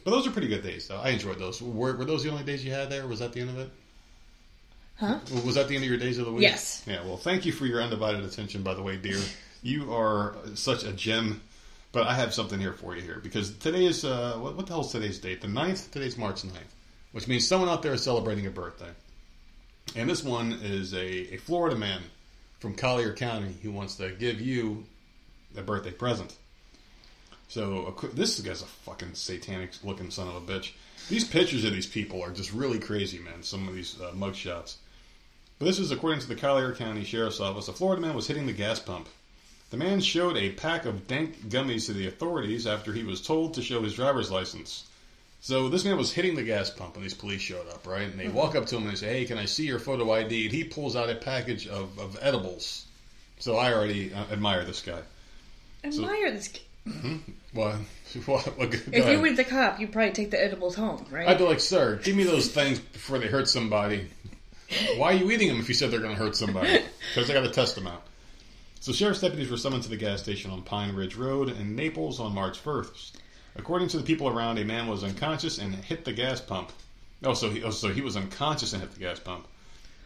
But those are pretty good days, though. I enjoyed those. Were, were those the only days you had there? Was that the end of it? Huh? Was that the end of your days of the week? Yes. Yeah. Well, thank you for your undivided attention, by the way, dear. You are such a gem. But I have something here for you here because today is uh, what, what the hell's today's date? The 9th? Today's March 9th, which means someone out there is celebrating a birthday. And this one is a, a Florida man from Collier County who wants to give you a birthday present. So this guy's a fucking satanic looking son of a bitch. These pictures of these people are just really crazy, man. Some of these uh, mug shots. But this is according to the Collier County Sheriff's Office. A Florida man was hitting the gas pump. The man showed a pack of dank gummies to the authorities after he was told to show his driver's license. So this man was hitting the gas pump when these police showed up, right? And they walk up to him and they say, "Hey, can I see your photo ID?" And he pulls out a package of, of edibles. So I already uh, admire this guy. Admire this. kid. Mm-hmm. What? what, what go If ahead. you were the cop, you'd probably take the edibles home, right? I'd be like, "Sir, give me those things before they hurt somebody." Why are you eating them if you said they're going to hurt somebody? Because I got to test them out. So sheriff's deputies were summoned to the gas station on Pine Ridge Road in Naples on March 1st. According to the people around, a man was unconscious and hit the gas pump. Oh, so he, oh, so he was unconscious and hit the gas pump.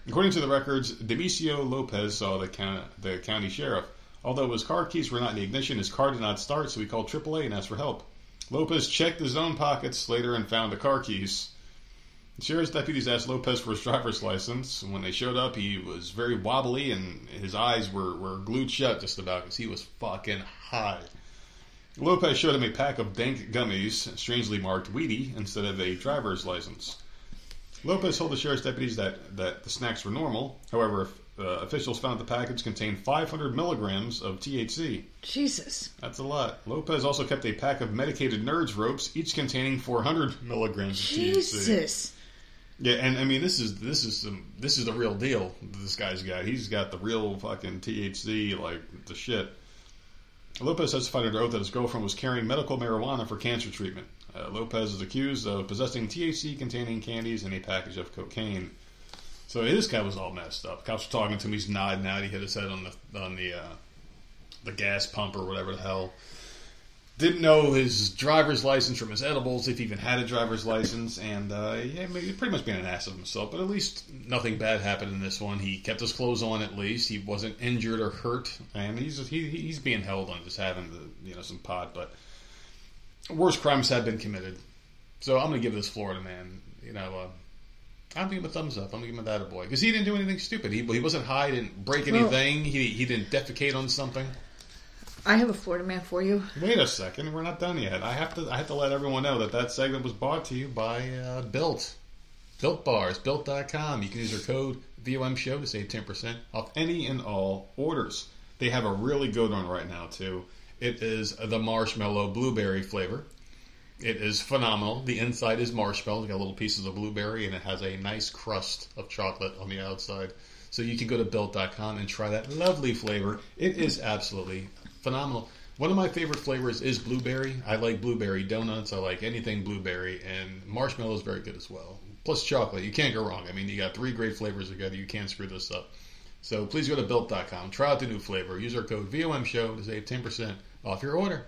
According to the records, Demisio Lopez saw the county, the county sheriff. Although his car keys were not in the ignition, his car did not start, so he called AAA and asked for help. Lopez checked his own pockets later and found the car keys. The sheriff's deputies asked Lopez for his driver's license. When they showed up, he was very wobbly and his eyes were, were glued shut just about because he was fucking high. Lopez showed him a pack of dank gummies, strangely marked Weedy, instead of a driver's license. Lopez told the sheriff's deputies that, that the snacks were normal. However, uh, officials found the package contained 500 milligrams of THC. Jesus. That's a lot. Lopez also kept a pack of medicated nerds ropes, each containing 400 milligrams of THC. Jesus. Yeah, and I mean this is this is some this is the real deal. This guy's got he's got the real fucking THC like the shit. Lopez testified under oath that his girlfriend was carrying medical marijuana for cancer treatment. Uh, Lopez is accused of possessing THC containing candies and a package of cocaine. So this guy was all messed up. Cops were talking to him. He's nodding out. He hit his head on the on the uh, the gas pump or whatever the hell. Didn't know his driver's license from his edibles, if he even had a driver's license, and uh, yeah, pretty much being an ass of himself. But at least nothing bad happened in this one. He kept his clothes on. At least he wasn't injured or hurt, and he's he, he's being held on just having the you know some pot. But worse crimes have been committed. So I'm gonna give this Florida man, you know, uh, I'm gonna give him a thumbs up. I'm gonna give him a boy because he didn't do anything stupid. He, he wasn't high, didn't break Well- anything. He he didn't defecate on something. I have a Florida man for you. Wait a second, we're not done yet. I have to I have to let everyone know that that segment was brought to you by uh, Built. Built Bars, Built.com. You can use our code VOM Show to save 10% off any and all orders. They have a really good one right now, too. It is the marshmallow blueberry flavor. It is phenomenal. The inside is marshmallow. It's got little pieces of blueberry, and it has a nice crust of chocolate on the outside. So you can go to Built.com and try that lovely flavor. It is absolutely phenomenal. One of my favorite flavors is blueberry. I like blueberry donuts. I like anything blueberry, and marshmallow is very good as well. Plus chocolate. You can't go wrong. I mean, you got three great flavors together. You can't screw this up. So please go to Built.com. Try out the new flavor. Use our code VOM Show to save 10% off your order.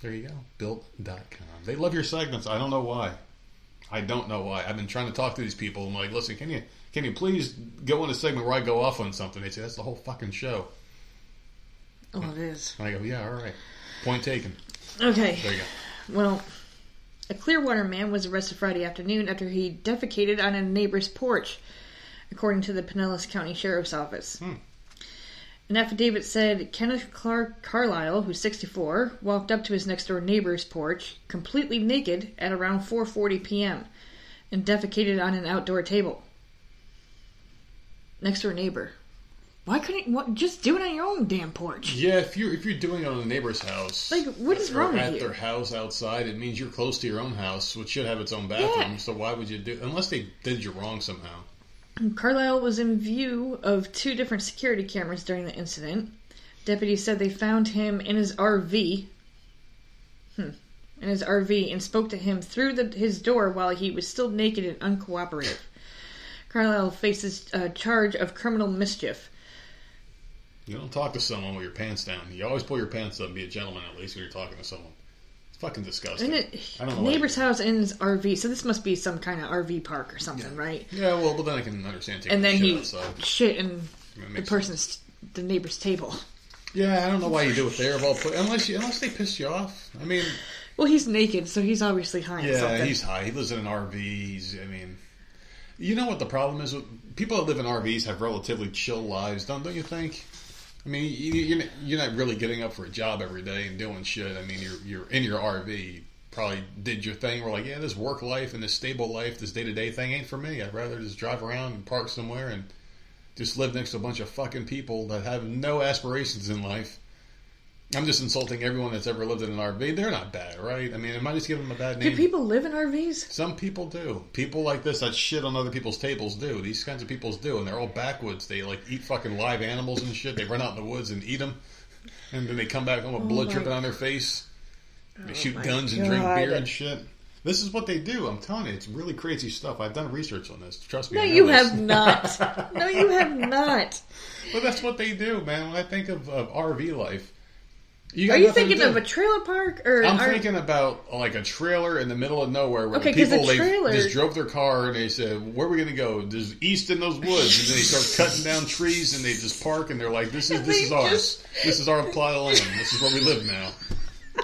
There you go. Built.com. They love your segments. I don't know why. I don't know why. I've been trying to talk to these people. I'm like, listen, can you can you please go in a segment where I go off on something? They say that's the whole fucking show. Oh, it is. And I go, yeah, all right. Point taken. Okay. There you go. Well, a Clearwater man was arrested Friday afternoon after he defecated on a neighbor's porch, according to the Pinellas County Sheriff's Office. Hmm. An affidavit said Kenneth Clark Carlisle, who's 64, walked up to his next door neighbor's porch completely naked at around 4:40 p.m. and defecated on an outdoor table. Next door neighbor. Why couldn't you what, just do it on your own damn porch? Yeah, if you're if you're doing it on a neighbor's house, Like, what is wrong with at you? their house outside, it means you're close to your own house, which should have its own bathroom. Yeah. So why would you do? Unless they did you wrong somehow. Carlisle was in view of two different security cameras during the incident. Deputies said they found him in his RV. Hmm. In his RV and spoke to him through the, his door while he was still naked and uncooperative. Carlisle faces a charge of criminal mischief. You don't talk to someone with your pants down. You always pull your pants up and be a gentleman at least when you're talking to someone. Fucking disgusting. And it, I don't know. neighbor's house in his RV, so this must be some kind of RV park or something, right? Yeah, well, but then I can understand And then shit he outside. shit in the person's the neighbor's table. Yeah, I don't know why you do it there of all pla- unless you, unless they piss you off. I mean, Well, he's naked, so he's obviously high yeah, something. he's high. He lives in an RV. He's, I mean, you know what the problem is? with People that live in RVs have relatively chill lives, don't don't you think? I mean, you, you're not- you're not really getting up for a job every day and doing shit. I mean, you're you're in your RV. Probably did your thing. We're like, yeah, this work life and this stable life, this day to day thing ain't for me. I'd rather just drive around and park somewhere and just live next to a bunch of fucking people that have no aspirations in life. I'm just insulting everyone that's ever lived in an RV. They're not bad, right? I mean, am I just giving them a bad name? Do people live in RVs? Some people do. People like this that shit on other people's tables do. These kinds of people do, and they're all backwoods. They like eat fucking live animals and shit. They run out in the woods and eat them, and then they come back home with oh blood Oh my- dripping on their face. They oh shoot my guns and drink beer and shit. This is what they do. I'm telling you, it's really crazy stuff. I've done research on this. Trust me. No, you this. have not. No, you have not. But that's what they do, man. When I think of, of RV life, you Are you thinking of a trailer park or? I'm are- thinking about like a trailer in the middle of nowhere where Okay, 'cause the people they trailer- just drove their car and they said, "Where are we going to go?" There's east in those woods, and then they start cutting down trees and they just park and they're like, "This is this is ours. This is our plot of land. This is where we live now."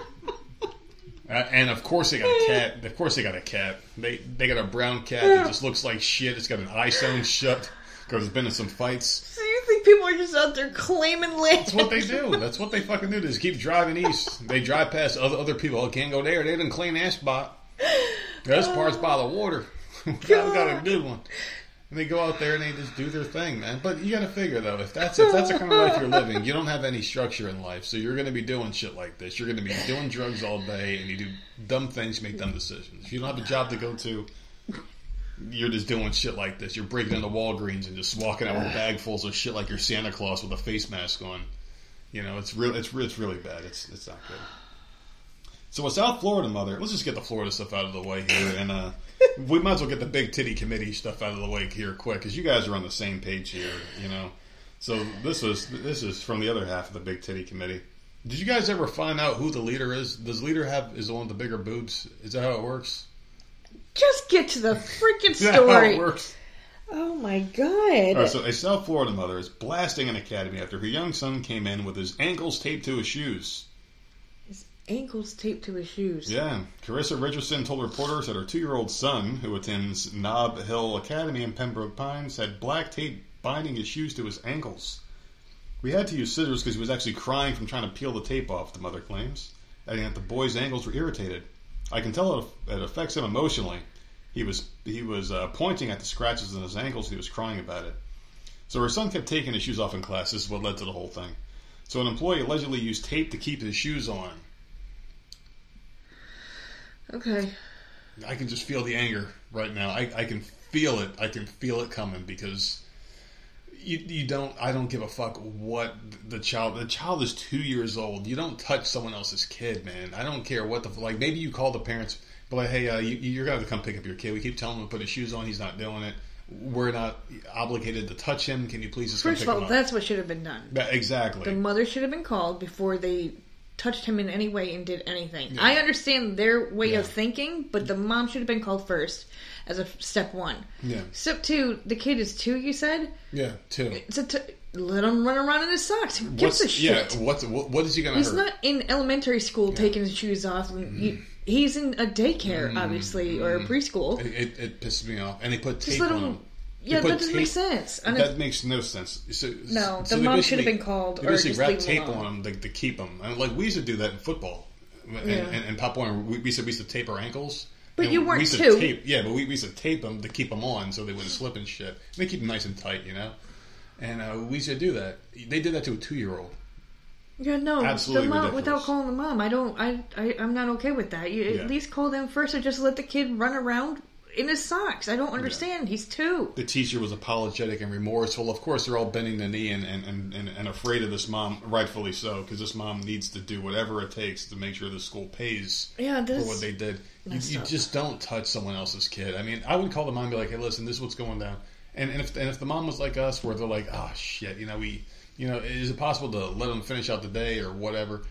Uh, and of course they got a cat. Of course they got a cat. They they got a brown cat that just looks like shit. It's got an eye sewn shut because it's been in some fights. Think people are just out there claiming land? That's what they do. That's what they fucking do. They just keep driving east. They drive past other other people. Oh, can't go there. They didn't clean that spot. This part's by the water. we got a good one. And they go out there and they just do their thing, man. But you got to figure though, if that's if that's the kind of life you're living, you don't have any structure in life, so you're going to be doing shit like this. You're going to be doing drugs all day, and you do dumb things, make dumb decisions. If you don't have a job to go to, you're just doing shit like this. You're breaking into Walgreens and just walking out with bagfuls of shit like you're Santa Claus with a face mask on. You know, it's real. It's it's really bad. It's it's not good. So a South Florida mother. Let's just get the Florida stuff out of the way here, and uh, we might as well get the big titty committee stuff out of the way here quick, because you guys are on the same page here. You know, so this is this is from the other half of the big titty committee. Did you guys ever find out who the leader is? Does leader have is the one with the bigger boobs? Is that how it works? Just get to the freaking Is that how story. it works? Oh my god! All right, so a South Florida mother is blasting an academy after her young son came in with his ankles taped to his shoes. His ankles taped to his shoes. Yeah, Carissa Richardson told reporters that her two-year-old son, who attends Nob Hill Academy in Pembroke Pines, had black tape binding his shoes to his ankles. We had to use scissors because he was actually crying from trying to peel the tape off. The mother claims, adding that the boy's ankles were irritated. I can tell it, affects him emotionally. He was he was uh, pointing at the scratches in his ankles. and He was crying about it. So her son kept taking his shoes off in class. This is what led to the whole thing. So an employee allegedly used tape to keep his shoes on. Okay. I can just feel the anger right now. I, I can feel it. I can feel it coming because you, you don't. I don't give a fuck what the child. The child is two years old. You don't touch someone else's kid, man. I don't care what the like. Maybe you call the parents, but like, hey, uh, you, you're gonna have to come pick up your kid. We keep telling him to put his shoes on. He's not doing it. We're not obligated to touch him. Can you please just come First pick of all, up? that's what should have been done. Yeah, exactly. The mother should have been called before they touched him in any way and did anything. I understand their way Yeah. of thinking, but the mom should have been called first as a step one. Yeah. Step two, the kid is two. You said Yeah, too. so. T- let him run around in his socks. Who gives What's a shit? yeah? What's what, what is he gonna He's hurt? not in elementary school taking his shoes off. Mm-hmm. you, he's in a daycare, obviously, or a preschool. It, it, it pisses me off, and they put tape on him. Yeah, that doesn't make sense. And That makes no sense. So, No, so the mom should have been called They or basically just wrap tape alone. on them to, to keep them. And like we used to do that in football, and, Yeah. and, and Pop Warner, we, we used to we used to tape our ankles. But you we weren't used to two. Tape, yeah, but we, we used to tape them to keep them on so they wouldn't slip and shit. And they keep them nice and tight, you know. And uh, we used to do that. They did that to a two-year-old. Yeah, no, Absolutely the mom ridiculous. without calling the mom. I don't. I, I I'm not okay with that. You Yeah. at least call them first, or just let the kid run around in his socks. I don't understand. He's two. the teacher was apologetic and remorseful. Of course, they're all bending the knee and, and, and, and, and afraid of this mom, rightfully so, because this mom needs to do whatever it takes to make sure the school pays Yeah, for what they did. You, you just don't touch someone else's kid. I mean, I would call the mom and be like, "Hey, listen, this is what's going down." And, and if and if the mom was like us, where they're like, "Oh shit," you know, we, you know, is it possible to let them finish out the day or whatever?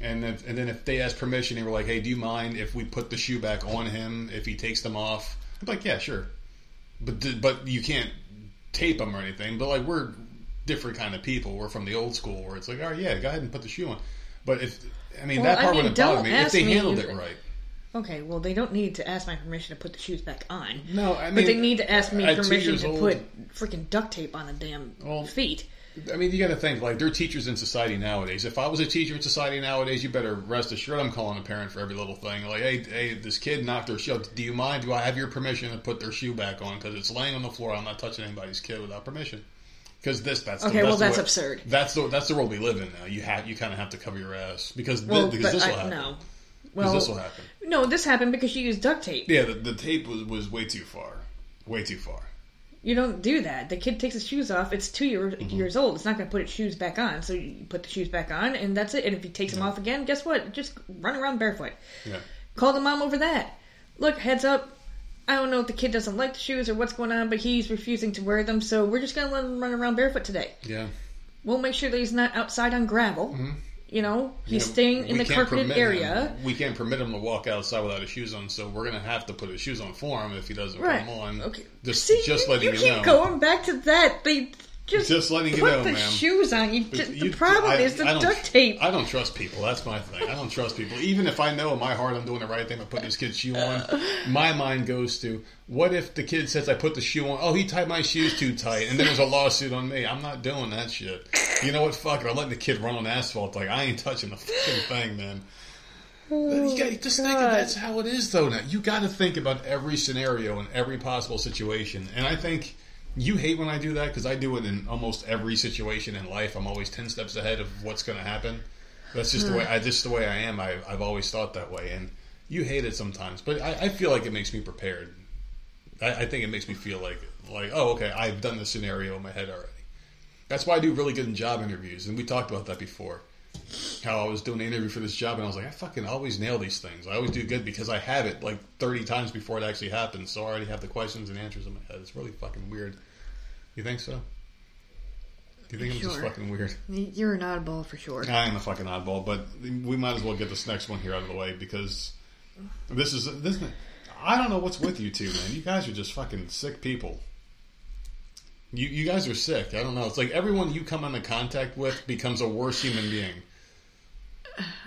And if, and then if they ask permission, they were like, "Hey, do you mind if we put the shoe back on him if he takes them off?" I'm like, "Yeah, sure," but but you can't tape them or anything. But like we're different kind of people. We're from the old school where it's like, "Oh yeah, go ahead and put the shoe on." But if I mean Well, that I part mean, wouldn't bother me if they me handled if- it right. Okay, well, they don't need to ask my permission to put the shoes back on. No, I mean, but they need to ask me at two permission years to old- put freaking duct tape on the damn Well, feet. I mean, you got to think like they're teachers in society nowadays. If I was a teacher in society nowadays, you better rest assured I'm calling a parent for every little thing. Like, hey, hey, this kid knocked their shoe. Do you mind? Do I have your permission to put their shoe back on? Because it's laying on the floor. I'm not touching anybody's kid without permission. Because this, that's the, Okay, well, the that's way- absurd. That's the that's the world we live in now. You have you kind of have to cover your ass because thi- Well, because but this will I, happen. no. Because Well, this will happen. No, this happened because she used duct tape. Yeah, the, the tape was, was way too far, way too far. You don't do that. The kid takes his shoes off. It's two year, Mm-hmm. years old. It's not going to put its shoes back on. So you put the shoes back on, and that's it. And if he takes them off again, guess what? Just run around barefoot. Yeah. Call the mom over that. Look, heads up. I don't know if the kid doesn't like the shoes or what's going on, but he's refusing to wear them. So we're just going to let him run around barefoot today. Yeah. We'll make sure that he's not outside on gravel. You know, he's staying in the carpeted area. him- we can't permit him to walk outside without his shoes on, so we're going to have to put his shoes on for him if he doesn't Right. put them on. Okay. Just, See, just you, letting you you, keep know. going back to that. They just Just letting you put know, the ma'am. shoes on. You, just, you- the problem I- is the I duct tape. I don't trust people. That's my thing. I don't trust people. Even if I know in my heart I'm doing the right thing by putting this kid's shoe on, my mind goes to what if the kid says I put the shoe on? Oh, he tied my shoes too tight, and then there's a lawsuit on me. I'm not doing that shit. You know what? Fuck it. I'm letting the kid run on asphalt. Like I ain't touching the fucking thing, man. Oh, you got just think of God. that's how it is, though. Now you got to think about every scenario and every possible situation, and I think. You hate when I do that because I do it in almost every situation in life. I'm always ten steps ahead of what's going to happen. That's just the hmm. way I just the way I am. I, I've always thought that way, and you hate it sometimes, but I, I feel like it makes me prepared. I, I think it makes me feel like like oh okay, I've done the scenario in my head already. That's why I do really good in job interviews, and we talked about that before. How I was doing an interview for this job, and I was like, I fucking always nail these things. I always do good because I have it like thirty times before it actually happens, so I already have the questions and answers in my head. It's really fucking weird. You think so? Do you think I'm just fucking weird? You're an oddball for sure. I am a fucking oddball, but we might as well get this next one here out of the way because this is this. I don't know what's with you two, man. You guys are just fucking sick people. You you guys are sick. I don't know. It's like everyone you come into contact with becomes a worse human being.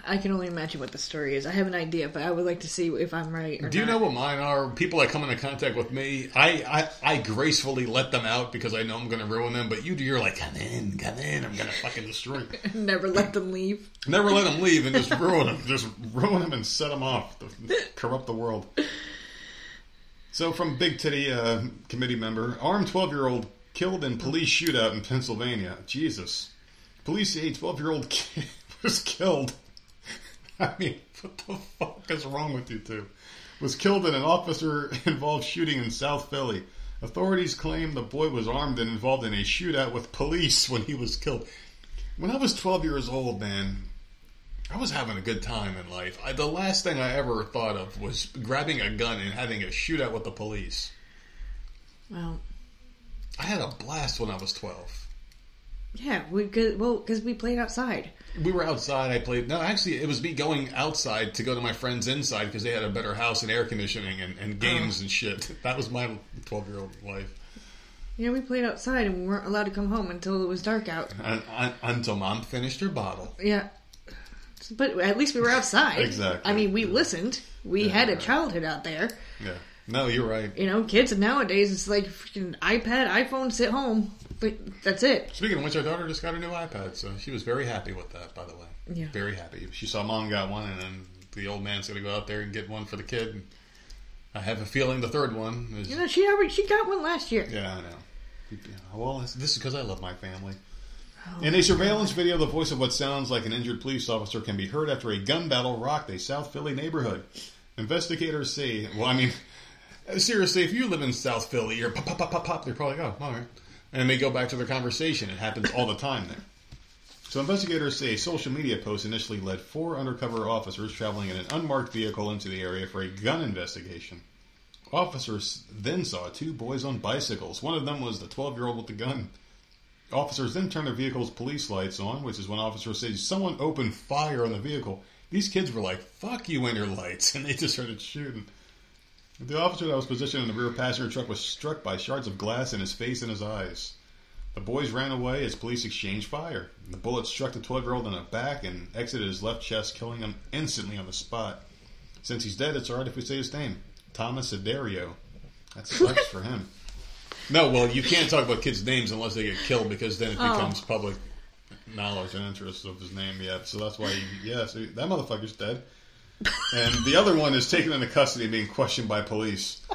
I can only imagine what the story is. I have an idea, but I would like to see if I'm right or Do you know what mine are? People that come into contact with me, I, I, I gracefully let them out because I know I'm going to ruin them. But you, you're like, come in, come in. I'm going to fucking destroy. you." Never let them leave. Never let them leave and just ruin them. Just ruin them and set them off. to Corrupt the world. So, from Big Titty uh, committee member, armed 12 year old killed in police shootout in Pennsylvania. Jesus. Police say 12 year old kid was killed. I mean, what the fuck is wrong with you two? Was killed in an officer involved shooting in South Philly. Authorities claim the boy was armed and involved in a shootout with police when he was killed. When I was 12 years old, man, I was having a good time in life. I, the last thing I ever thought of was grabbing a gun and having a shootout with the police. Well, I had a blast when I was 12. Yeah, we could. Well, because we played outside. We were outside. I played. No, actually, it was me going outside to go to my friend's inside because they had a better house and air conditioning and, and oh. games and shit. That was my twelve-year-old life. Yeah, we played outside and we weren't allowed to come home until it was dark out. Un- un- until mom finished her bottle. Yeah. But at least we were outside. Exactly. I mean, we listened. We Yeah, had a childhood out there. Yeah. No, you're right. You know, kids nowadays, it's like freaking iPad, iPhone, sit home. But that's it. Speaking of which, our daughter just got a new iPad, so she was very happy with that. By the way, Yeah. very happy. She saw mom got one, and then the old man's going to go out there and get one for the kid. I have a feeling the third one is. You know, she already she got one last year. Yeah, I know. Well, this is because I love my family. Oh. In a surveillance video, the voice of what sounds like an injured police officer can be heard after a gun battle rocked a South Philly neighborhood. Investigators say, well, I mean, seriously, if you live in South Philly, you're pop, pop, pop, pop, pop, they're probably like, oh, all right. And they go back to their conversation. It happens all the time there. So investigators say a social media post initially led four undercover officers traveling in an unmarked vehicle into the area for a gun investigation. Officers then saw two boys on bicycles. One of them was the 12 year old with the gun. Officers then turned their vehicle's police lights on, which is when officers say someone opened fire on the vehicle. These kids were like, fuck you and your lights, and they just started shooting. The officer that was positioned in the rear passenger truck was struck by shards of glass in his face and his eyes. The boys ran away as police exchanged fire. The bullet struck the 12 year old in the back and exited his left chest, killing him instantly on the spot. Since he's dead, it's alright if we say his name Thomas Siderio. That's sucks for him. No, well, you can't talk about kids' names unless they get killed because then it Oh. becomes public knowledge and interest of his name. Yeah, so that's why, he, yeah, so that motherfucker's dead. And the other one is taken into custody and being questioned by police.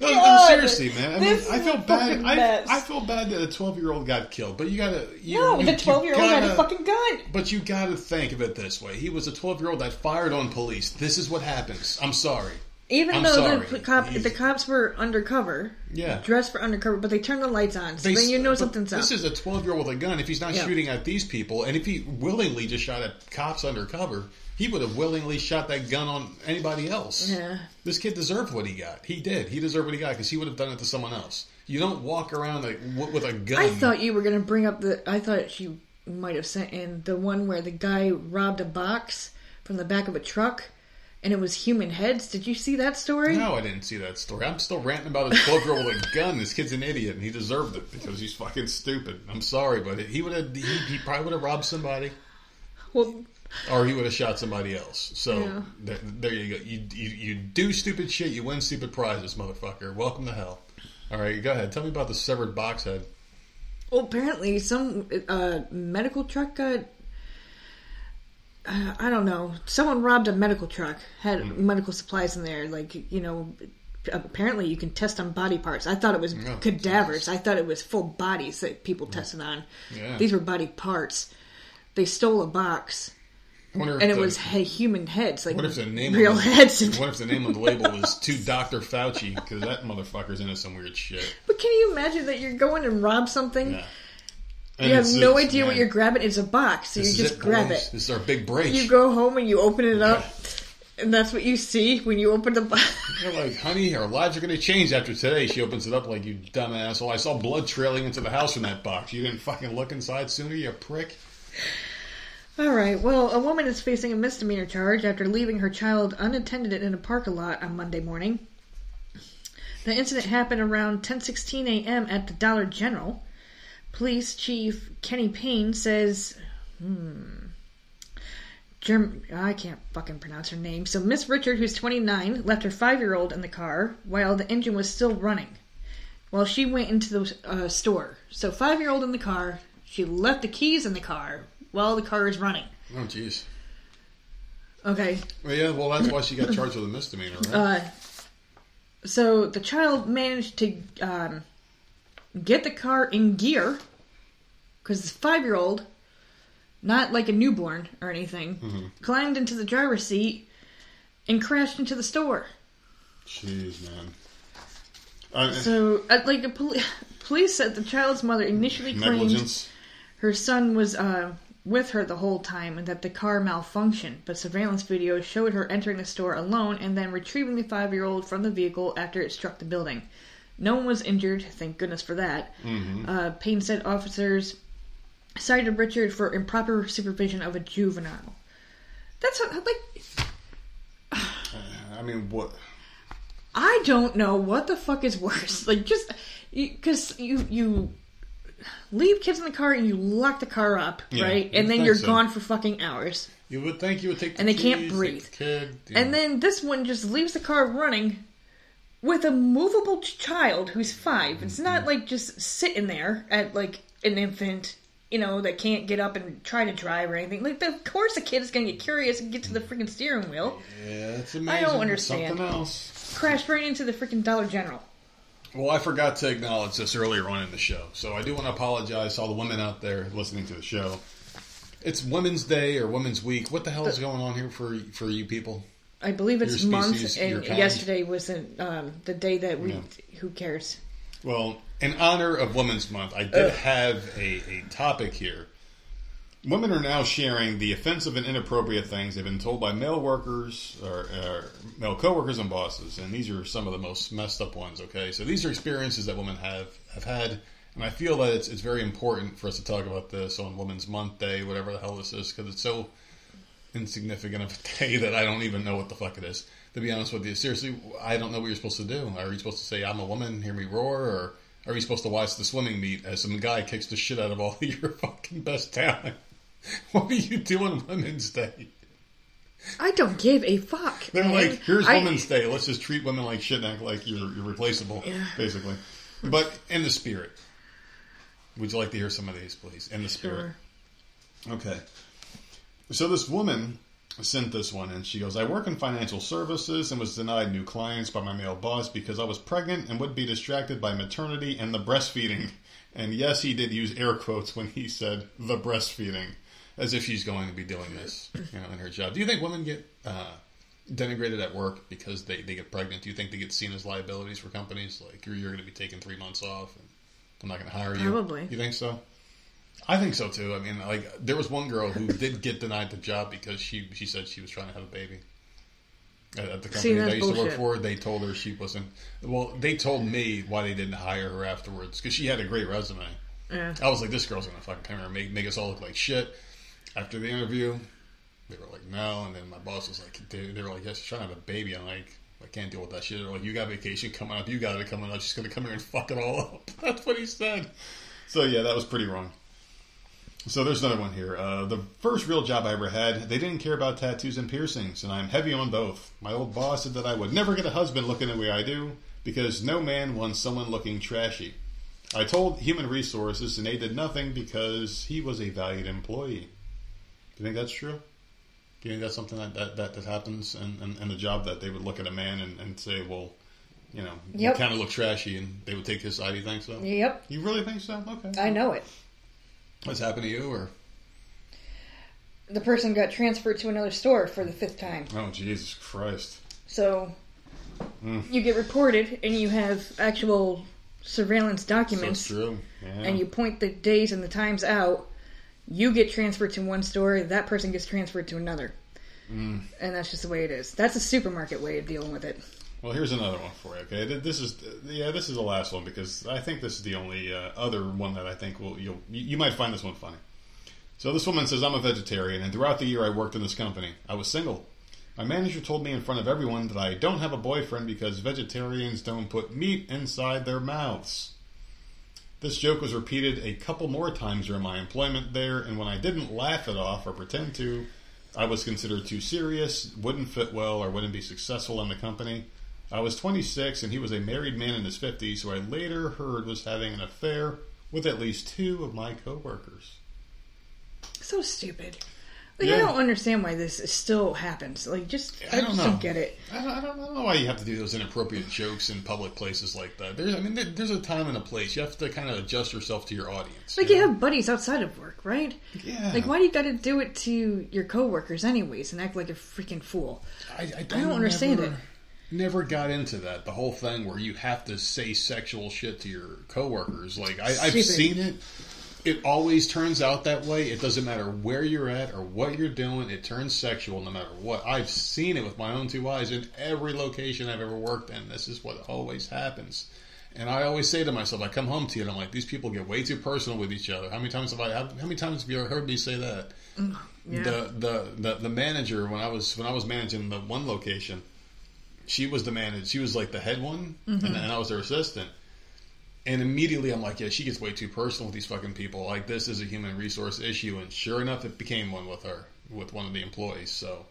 Oh no, no, seriously, man. I mean, I feel bad. I. I feel bad that a twelve-year-old got killed, but you gotta. You, No, you- the 12 year old had a fucking gun. But you gotta think of it this way: he was a twelve-year-old that fired on police. This is what happens. I'm sorry. Even I'm though sorry. the cop, the cops were undercover, Yeah. dressed for undercover, but they turned the lights on, so They- then you know something's up. This is a 12 year old with a gun. If he's not Yeah. shooting at these people, and if he willingly just shot at cops undercover, he would have willingly shot that gun on anybody else. Yeah. This kid deserved what he got. He did. He deserved what he got because he would have done it to someone else. You don't walk around like, w- with a gun. I thought you were going to bring up the. I thought you might have sent in the one where the guy robbed a box from the back of a truck, and it was human heads. Did you see that story? No, I didn't see that story. I'm still ranting about a 12 year old with a gun. This kid's an idiot, and he deserved it because he's fucking stupid. I'm sorry, but he would have. He, he probably would have robbed somebody. Well, or he would have shot somebody else. So Yeah. there, there you go. You, you you do stupid shit, you win stupid prizes, motherfucker. Welcome to hell. All right, go ahead. Tell me about the severed box head. well, apparently some uh, medical truck got. Uh, I don't know. Someone robbed a medical truck, had Mm. medical supplies in there. Like you know, apparently you can test on body parts. I thought it was Yeah. cadavers. I thought it was full bodies that people tested on. Yeah. These were body parts. They stole a box, I wonder if and it the, was human heads, like What if the name real of the, heads. What if the name of the label was to Doctor Fauci? Because that motherfucker's into some weird shit. But can you imagine that you're going and rob something? Yeah. You have no idea what you're grabbing. It's a box, so this you just grab boys. it. This is our big break. You go home and you open it up, and that's what you see when you open the box. You're like, honey, our lives are going to change after today. She opens it up like, you dumb asshole. I saw blood trailing into the house from that box. You didn't fucking look inside sooner, you prick. All right. Well, a woman is facing a misdemeanor charge after leaving her child unattended in a parking lot on Monday morning. The incident happened around 10:16 a.m. at the Dollar General. Police Chief Kenny Payne says, "Hmm, Germ- I can't fucking pronounce her name." So Miss Richard, who's 29, left her five-year-old in the car while the engine was still running. While she went into the uh, store, so five-year-old in the car, she left the keys in the car while the car is running. Oh, jeez. Okay, Well, yeah, well, that's why she got charged with a misdemeanor, right? Uh, so the child managed to um, get the car in gear because this five year old, not like a newborn or anything, climbed into the driver's seat and crashed into the store. Jeez, man. Uh, So, uh, like, a poli- police said the child's mother initially claimed her son was uh, with her the whole time and that the car malfunctioned, but surveillance video showed her entering the store alone and then retrieving the five year old from the vehicle after it struck the building. No one was injured, thank goodness for that. Uh, Payne said officers cited Richard for improper supervision of a juvenile. That's a, like I mean, what? I don't know what the fuck is worse. Like just because you, you leave kids in the car and you lock the car up, Yeah, right? And then you're so. gone for fucking hours. You would think you would take, the And they can't breathe. the kid, you And then this one just leaves the car running with a movable child who's five. It's not Mm-hmm. like just sitting there at like an infant, you know, that can't get up and try to drive or anything. Like, of course, the kid is going to get curious and get to the freaking steering wheel. yeah, it's amazing. I don't understand. Something else. Crash right into the freaking Dollar General. Well, I forgot to acknowledge this earlier on in the show, so I do want to apologize to all the women out there listening to the show. It's Women's Day or Women's Week. What the hell is going on here for for you people? I believe it's Your month, species, and yesterday wasn't um, the day that we. Yeah. Who cares? Well, in honor of Women's Month, I did have a, a topic here. Women are now sharing the offensive and inappropriate things they've been told by male workers or, or male coworkers and bosses, and these are some of the most messed up ones. Okay, so these are experiences that women have have had, and I feel that it's it's very important for us to talk about this on Women's Month Day, whatever the hell this is, because it's so insignificant of a day that I don't even know what the fuck it is. To be honest with you, seriously, I don't know what you're supposed to do. Are you supposed to say I'm a woman, hear me roar, or are you supposed to watch the swimming meet as some guy kicks the shit out of all your fucking best talent? What do you do on Women's Day? I don't give a fuck. They're man. like, here's I- Women's Day. Let's just treat women like shit and act like you're, you're replaceable, Yeah. basically. But in the spirit. Would you like to hear some of these, please? In the spirit. Sure. Okay. So this woman sent this one and she goes, I work in financial services and was denied new clients by my male boss because I was pregnant and would be distracted by maternity and the breastfeeding. And yes, he did use air quotes when he said the breastfeeding, as if she's going to be doing this, you know, in her job. Do you think women get uh, denigrated at work because they, they get pregnant? Do you think they get seen as liabilities for companies? Like, you're, you're going to be taking three months off and I'm not going to hire you? Probably. You think so? I think so too. I mean, like there was one girl who did get denied the job because she she said she was trying to have a baby. At, the company See, that I used to work for, they told her she wasn't. Well, they told me why they didn't hire her afterwards because she had a great resume. Yeah. I was like, this girl's gonna fucking come here and make make us all look like shit. After the interview, they were like, no, and then my boss was like, they, they were like, yes, she's trying to have a baby. I'm like. I can't deal with that shit. They're like, you got vacation coming up. You got it coming up. She's gonna come here and fuck it all up. That's what he said. So yeah, that was pretty wrong. So there's another one here. Uh, the first real job I ever had, they didn't care about tattoos and piercings, and I'm heavy on both. My old boss said that I would never get a husband looking the way I do because no man wants someone looking trashy. I told human resources, and they did nothing because he was a valued employee. Do you think that's true? Do you think that's something that that, that, that happens in, in, in the job that they would look at a man and, and say, well, you know, Yep. you kind of look trashy, and they would take his side? You think so? Yep. You really think so? Okay. I know it. What's happened to you, or The person got transferred to another store for the fifth time. oh Jesus Christ? So Hmm. you get reported and you have actual surveillance That's documents true. Yeah. and you point the days and the times out. You get transferred to one store, that person gets transferred to another. Hmm. And that's just the way it is. That's a supermarket way of dealing with it. Well, here's another one for you. Okay, this is yeah, this is the last one because I think this is the only uh, other one that I think will you'll you you might find this one funny. So this woman says I'm a vegetarian, and throughout the year I worked in this company, I was single. My manager told me in front of everyone that I don't have a boyfriend because vegetarians don't put meat inside their mouths. This joke was repeated a couple more times during my employment there, and when I didn't laugh it off or pretend to, I was considered too serious, wouldn't fit well, or wouldn't be successful in the company. I was 26 and he was a married man in his 50s who I later heard was having an affair with at least two of my coworkers. So stupid. Like Yeah. I don't understand why this still happens. Like just I, I don't just know. don't get it. I don't, I, don't, I don't know why you have to do those inappropriate jokes in public places like that. There's, I mean, there, there's a time and a place. You have to kind of adjust yourself to your audience. Like you have buddies outside of work, right? Yeah. Like why do you got to do it to your coworkers anyways and act like a freaking fool? I, I, don't understand never, it. Never got into that. The whole thing where you have to say sexual shit to your coworkers. Like I, I've Stupid. seen it. It always turns out that way. It doesn't matter where you're at or what you're doing. It turns sexual no matter what. I've seen it with my own two eyes in every location I've ever worked in. This is what always happens. And I always say to myself, I come home to you and I'm like, these people get way too personal with each other. How many times have I? How many times have you heard me say that? Mm, yeah. The, the the the manager when I was when I was managing the one location, she was the manager. She was like the head one, mm-hmm. and, and I was her assistant. And immediately I'm like, yeah, she gets way too personal with these fucking people. Like this is a human resource issue, and sure enough, it became one with her, with one of the employees. So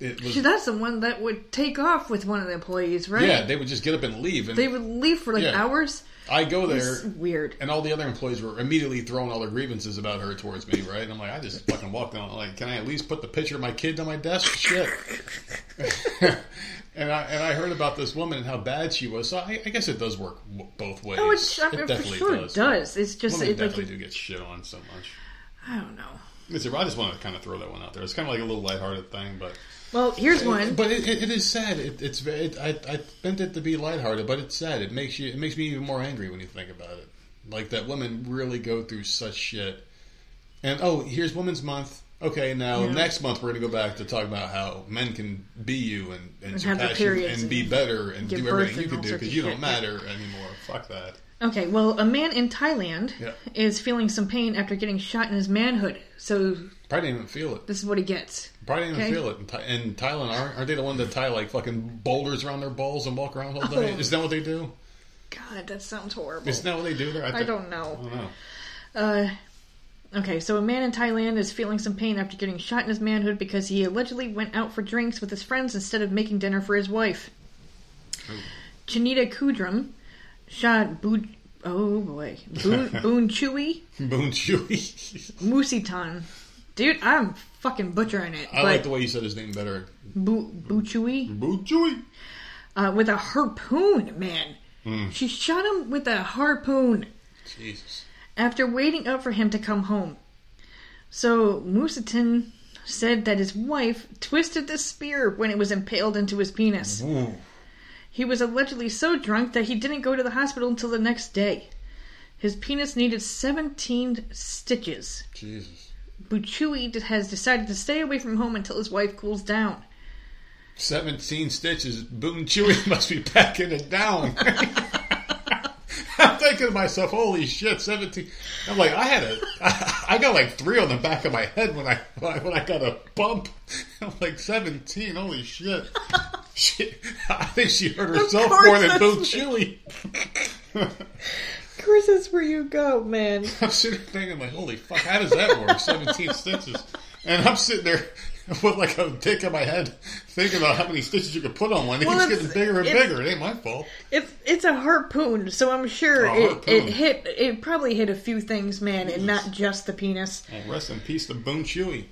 it was, See, that's the one that would take off with one of the employees, right? yeah, they would just get up and leave, and They would leave for like Yeah. hours. I go there. It's weird. And all the other employees were immediately throwing all their grievances about her towards me, right? And I'm like, I just fucking walked down. Like, can I at least put the picture of my kid on my desk? Shit. and I and I heard about this woman and how bad she was. So I, I guess it does work both ways. Oh, it's, I mean, for definitely sure does. it does. It's just Women it, like definitely do get shit on so much. I don't know. Listen, I just want to kind of throw that one out there. It's kind of like a little lighthearted thing, but Well, here's one. but it, it, it is sad. It, it's very. It, I I meant it to be lighthearted, but it's sad. It makes you. It makes me even more angry when you think about it. Like that women really go through such shit. And oh, here's Women's Month. Okay, now Yeah. next month we're going to go back to talk about how men can be you and, and, And their passion periods and be better and do everything you and can do because you don't matter anymore. Fuck that. Okay, well, a man in Thailand Yeah. is feeling some pain after getting shot in his manhood. So Probably didn't even feel it. this is what he gets. Probably didn't Okay. even feel it. In, in Thailand, aren't, aren't they the ones that tie like fucking boulders around their balls and walk around all day? Oh. Isn't that what they do? God, that sounds horrible. Isn't that what they do there? I think- don't know. I don't know. Uh, okay, so a man in Thailand is feeling some pain after getting shot in his manhood because he allegedly went out for drinks with his friends instead of making dinner for his wife. Janita Kudrum shot Bu- oh boy, Boon, Boon Chewy Boon Chewy. Musitan. Dude, I'm fucking butchering it. I like the way you said his name better. Bu Chewy Boon Chewy. uh, with a harpoon, man. Hmm. She shot him with a harpoon. Jesus. After waiting up for him to come home. So Musitin said that his wife twisted the spear when it was impaled into his penis. Ooh. He was allegedly so drunk that he didn't go to the hospital until the next day. His penis needed 17 stitches. Jesus. Buchui has decided to stay away from home until his wife cools down. 17 stitches. Boon Chewy must be packing it down. I'm thinking to myself, holy shit, 17. I'm like, I had a, I got like three on the back of my head when I, when I got a bump. I'm like, 17, holy shit. She, I think she hurt herself more than what- Chewy. Of course, that's where you go, man. I'm sitting there thinking, like, holy fuck, how does that work? 17 stitches. And I'm sitting there with like a dick in my head, thinking about how many stitches you could put on one. It Well, keeps getting bigger and bigger. It ain't my fault. It's it's a harpoon, so I'm sure it, it hit. It probably hit a few things, man, and not just the penis. Well, rest in peace to Boone Chewy.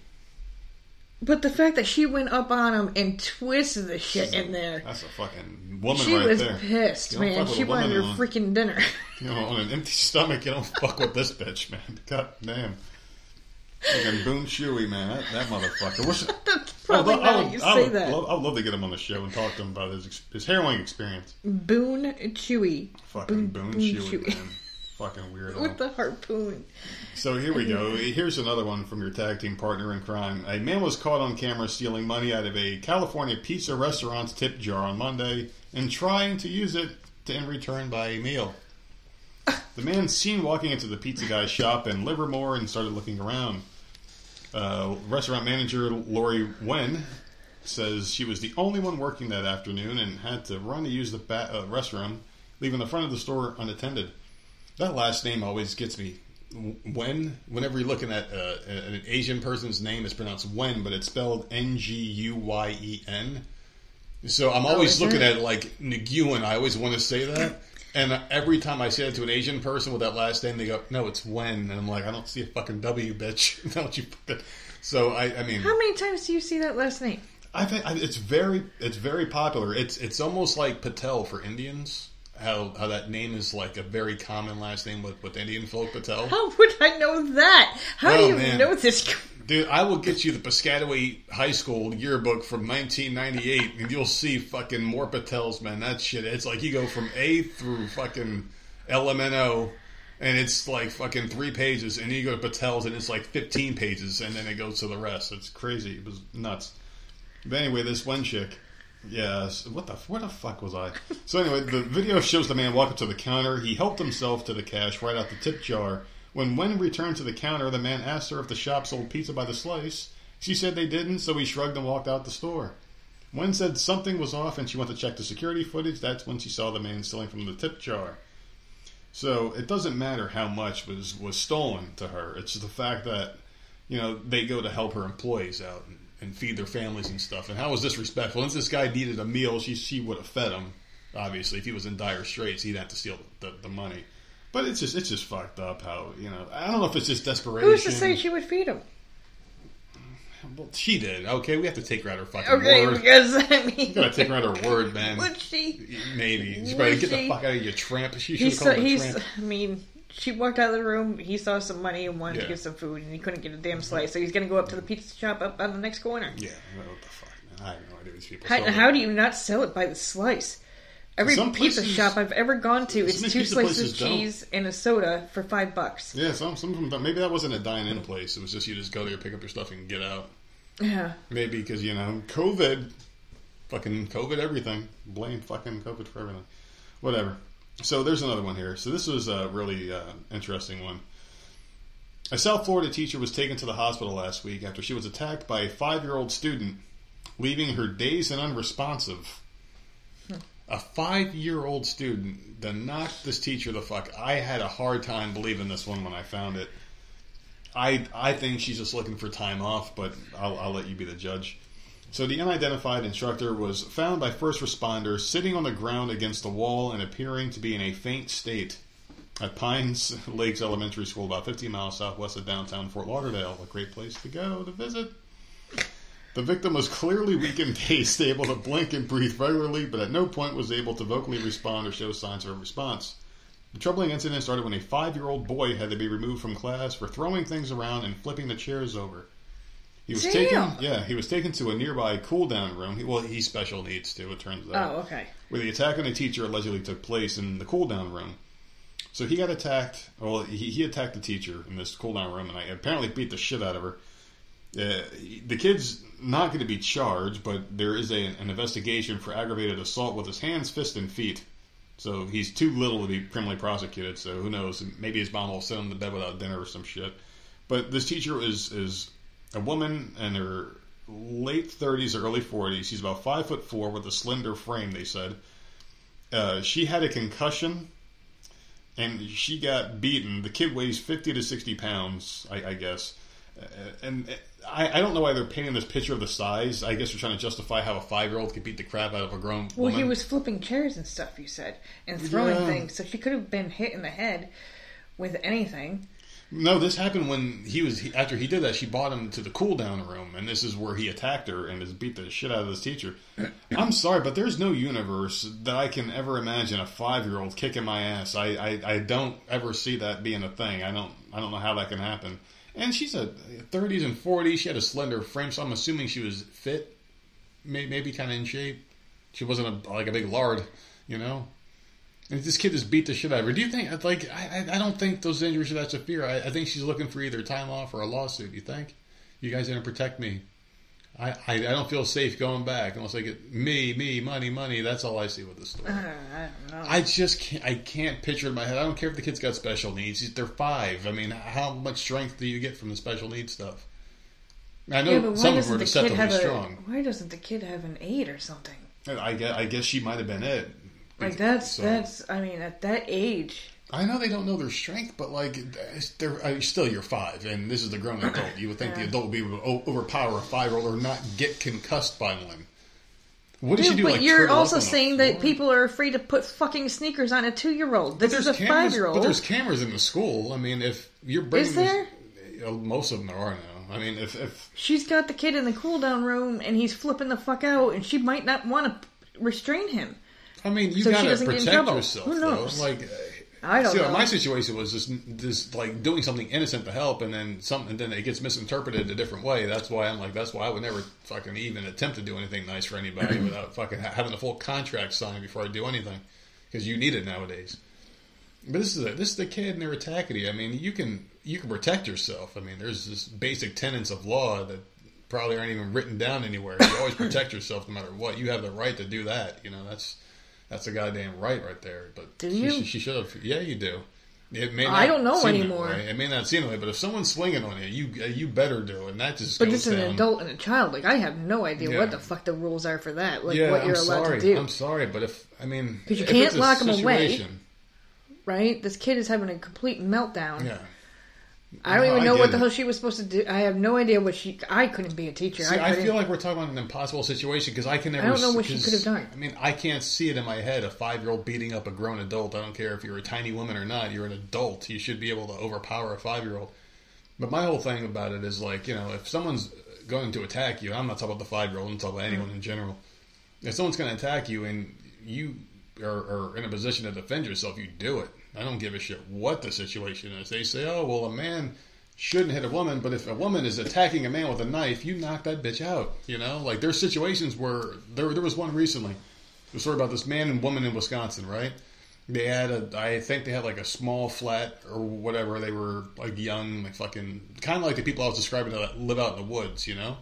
But the fact that she went up on him and twisted the shit in there, That's a fucking woman she right was there. pissed, man. She wanted her freaking dinner. You know, on an empty stomach, you don't fuck with this bitch, man. God damn. Fucking Boone Chewy, man. That, that motherfucker. Wish, That's probably I not would, you I say would that. Love, I'd love to get him on the show and talk to him about his ex- his heroin experience. Boone Chewy Fucking Boone, Boone Chewy, Chewy. man. Fucking weirdo. with the harpoon. So here we go. Here's another one from your tag team partner in crime. A man was caught on camera stealing money out of a California pizza restaurant's tip jar on Monday and trying to use it to in return buy a meal. The man seen walking into the pizza guy's shop in Livermore and started looking around. Uh, restaurant manager Lori Wen says she was the only one working that afternoon and had to run to use the ba- uh, restroom, leaving the front of the store unattended. That last name always gets me. When, whenever you're looking at uh, an Asian person's name, it's pronounced Wen, but it's spelled N G U Y E N. So I'm always is looking it? at it like Nguyen. I always want to say that. And every time I say it to an Asian person with that last name, they go, "No, it's Wen," and I'm like, "I don't see a fucking W, bitch." Don't you? So I, I mean, How many times do you see that last name? I think it's very it's very popular. It's it's almost like Patel for Indians. How how that name is like a very common last name with, with Indian folk Patel. How would I know that? How do you man. know this? Dude, I will get you the Piscataway High School yearbook from 1998, and you'll see fucking more Patels, man. That shit. It's like you go from A through fucking LMNO, and it's like fucking three pages, and you go to Patels, and it's like 15 pages, and then it goes to the rest. It's crazy. It was nuts. But anyway, this one chick, Yes. What the where the fuck was I? So anyway, the video shows the man walk up to the counter. He helped himself to the cash right out the tip jar. When Wen returned to the counter, the man asked her if the shop sold pizza by the slice. She said they didn't, so he shrugged and walked out the store. Wen said something was off and she went to check the security footage. That's when she saw the man stealing from the tip jar. So it doesn't matter how much was, was stolen to her. It's the fact that, you know, they go to help her employees out and, and feed their families and stuff. And how was disrespectful? Once this guy needed a meal, she she would have fed him. Obviously, if he was in dire straits, he'd have to steal the, the money. But it's just it's just fucked up how you know I don't know if it's just desperation. Who's to say she would feed him? Well, she did. Okay, we have to take her at her fucking Okay, word. because I mean, You gotta take her at her word, man. would she? Maybe. Probably get the fuck out of your tramp. She should have called he's. tramp. I mean, she walked out of the room. He saw some money and wanted Yeah. to get some food, and he couldn't get a damn mm-hmm. slice. So he's going to go up to the pizza shop up on the next corner. Yeah, what the fuck, man? I have no idea these people. How, how do you not sell it by the slice? Every Some pizza places- shop I've ever gone to, it's two slices of don't. cheese and a soda for five bucks. Yeah, some some of them. Maybe that wasn't a dine-in place. It was just you just go there, pick up your stuff, and get out. Yeah. Maybe because you know COVID, fucking COVID, everything. Blame fucking COVID for everything. Whatever. So there's another one here. So this was a really uh, interesting one. A South Florida teacher was taken to the hospital last week after she was attacked by a five-year-old student, leaving her dazed and unresponsive. A five-year-old student then knocked this teacher the fuck. I had a hard time believing this one when I found it. I I think she's just looking for time off, but I'll, I'll let you be the judge. So the unidentified instructor was found by first responders sitting on the ground against the wall and appearing to be in a faint state at Pines Lakes Elementary School, about 15 miles southwest of downtown Fort Lauderdale. A great place to go to visit. The victim was clearly weak and dazed, able to blink and breathe regularly, but at no point was able to vocally respond or show signs of a response. The troubling incident started when a five-year-old boy had to be removed from class for throwing things around and flipping the chairs over. He was Damn. taken, yeah, he was taken to a nearby cool-down room. He, well, he's special needs too. It turns out Oh, okay. where the attack on the teacher allegedly took place in the cool down room. So he got attacked. Well, he, he attacked the teacher in this cool down room, and I apparently beat the shit out of her. Uh, the kid's not going to be charged, but there is a, an investigation for aggravated assault with his hands, fists, and feet. So he's too little to be criminally prosecuted. So who knows? Maybe his mom will send him to bed without dinner or some shit. But this teacher is is a woman in her late 30s or early 40s. She's about five foot four with a slender frame. They said uh, she had a concussion and she got beaten. The kid weighs 50 to 60 pounds, I, I guess. Uh, and I, I don't know why they're painting this picture of the size. I guess they're trying to justify how a five year old could beat the crap out of a grown Well, woman. he was flipping chairs and stuff, you said, and throwing Yeah. things, so she could have been hit in the head with anything. No, this happened when he was he, after he did that. She brought him to the cool down room, and this is where he attacked her and has beat the shit out of this teacher. I'm sorry, but there's no universe that I can ever imagine a five year old kicking my ass. I, I I don't ever see that being a thing. I don't I don't know how that can happen. And she's a 30s and 40s. She had a slender frame, so I'm assuming she was fit, maybe, maybe kind of in shape. She wasn't a, like a big lard, you know. And this kid just beat the shit out of her. Do you think, like, I, I don't think those injuries are that severe. I, I think she's looking for either time off or a lawsuit. You think? You guys to protect me. I, I, I don't feel safe going back unless I get me, me, money, money. That's all I see with this story. I don't know. I just can't, I can't picture in my head. I don't care if the kid's got special needs. They're five. I mean, how much strength do you get from the special needs stuff? I know yeah, but some of them are deceptively have a? strong. Why doesn't the kid have an aide or something? I guess, I guess she might have been it. Like that's So- that's. I mean, at that age, I know they don't know their strength, but like they're uh, still you're five, and this is the grown adult. You would think the adult would be able to overpower a five year old or not get concussed by one. What did Dude, she do? but like, you're also saying that people are afraid to put fucking sneakers on a two-year-old. This is a five-year-old. But there's cameras in the school. I mean, if you're bringing Is there? This, uh, most of them there are now. I mean, if if She's got the kid in the cool down room, and he's flipping the fuck out, and she might not want to restrain him. I mean, you So gotta doesn't get in protect yourself. Who knows? Though. Like, I don't see, know. my situation was just just like doing something innocent to help, and then something, and then it gets misinterpreted a different way. That's why I'm like, that's why I would never fucking even attempt to do anything nice for anybody without fucking having a full contract signed before I do anything, because you need it nowadays. But this is a, this is the kid, and they're attacking. I mean, you can you can protect yourself. I mean, there's this basic tenets of law that probably aren't even written down anywhere. You always protect yourself no matter what. You have the right to do that. You know, that's that's a goddamn right right there. But Do she, you? She, she should have. Yeah, you do. It may not I don't know anymore. way. It may not seem that way, but if someone's swinging on you, you uh, you better do, it. and that just But this an down. adult and a child. Like I have no idea Yeah. what the fuck the rules are for that. Like yeah, what you're I'm allowed sorry. to do. I'm sorry, but if I mean, because you can't it's lock 'em away. right? This kid is having a complete meltdown. Yeah. I don't even know what the it. hell she was supposed to do. I have no idea what she. I couldn't be a teacher. See, I, I, feel like we're talking about an impossible situation because I can never. I don't know what she could have done. I mean, I can't see it in my head. A five-year-old beating up a grown adult. I don't care if you're a tiny woman or not. You're an adult. You should be able to overpower a five-year-old. But my whole thing about it is like, you know, if someone's going to attack you, I'm not talking about the five-year-old. I'm talking about anyone mm. in general. If someone's going to attack you and you are, are in a position to defend yourself, you do it. I don't give a shit what the situation is. They say, oh, well, a man shouldn't hit a woman, but if a woman is attacking a man with a knife, you knock that bitch out. You know, like there's situations where there there was one recently. The story about this man and woman in Wisconsin, right? They had a, I think they had like a small flat or whatever. They were like young, like fucking, kind of like the people I was describing that live out in the woods. You know,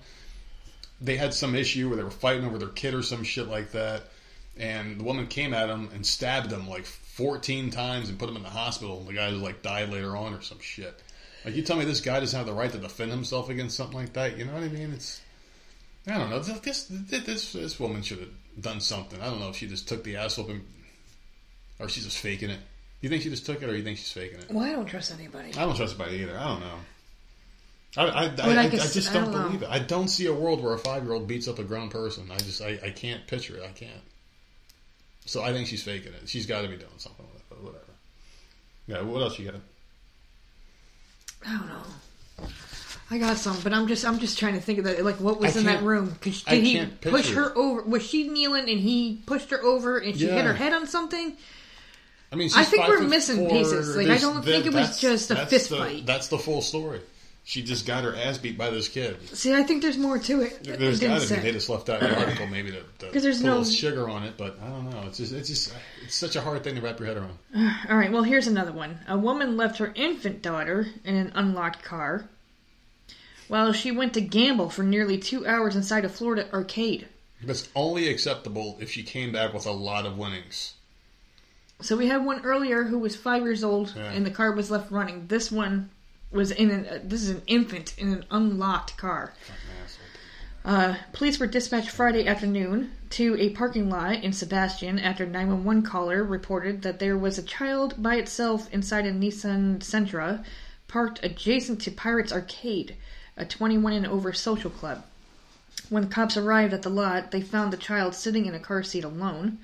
they had some issue where they were fighting over their kid or some shit like that, and the woman came at him and stabbed him like 14 times and put him in the hospital. The guy like died later on or some shit. Like you tell me this guy doesn't have the right to defend himself against something like that. You know what I mean? It's I don't know. This this this, woman should have done something. I don't know if she just took the ass whooping or she's just faking it. Do You think she just took it, or you think she's faking it? Well, I don't trust anybody. I don't trust anybody either. I don't know. I, I, I, I, I I just don't, don't believe it. I don't see a world where a five year old beats up a grown person. I just I, I can't picture it. I can't. So I think she's faking it. She's got to be doing something with it. But whatever. Yeah. What else you got? I don't know. I got some, but I'm just I'm just trying to think of that. Like, what was I in that room? Cause I did he push her over? Was she kneeling and he pushed her over and she hit her head on something? I mean, she's I think five we're missing four. pieces. Like, I don't think it was just a fist the- fight. That's the full story. She just got her ass beat by this kid. See, I think there's more to it. There's got to be. They just left out the article maybe to, to there's a no- little sugar on it, but I don't know. It's just it's just it's such a hard thing to wrap your head around. All right, well, here's another one. A woman left her infant daughter in an unlocked car while she went to gamble for nearly two hours inside a Florida arcade. That's only acceptable if she came back with a lot of winnings. So we had one earlier who was five years old, Yeah. and the car was left running. This one was in an. Uh, this is an infant in an unlocked car. Uh, police were dispatched Friday afternoon to a parking lot in Sebastian after 911 caller reported that there was a child by itself inside a Nissan Sentra parked adjacent to Pirates Arcade, a 21 and over social club. When the cops arrived at the lot, they found the child sitting in a car seat alone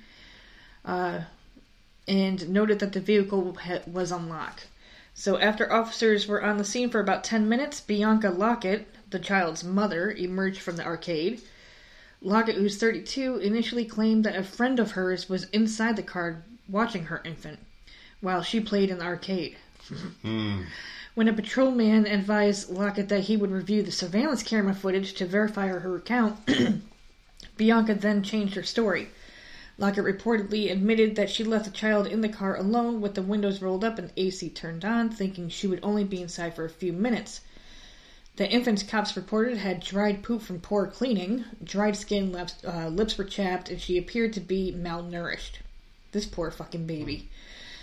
uh, and noted that the vehicle ha- was unlocked. So after officers were on the scene for about 10 minutes, Bianca Lockett, the child's mother, emerged from the arcade. Lockett, who's 32, initially claimed that a friend of hers was inside the car watching her infant while she played in the arcade. Hmm. When a patrolman advised Lockett that he would review the surveillance camera footage to verify her account, Bianca then changed her story. Lockett reportedly admitted that she left the child in the car alone with the windows rolled up and AC turned on, thinking she would only be inside for a few minutes. The infant's cops reported had dried poop from poor cleaning, dried skin, lips, uh, lips were chapped, and she appeared to be malnourished. This poor fucking baby.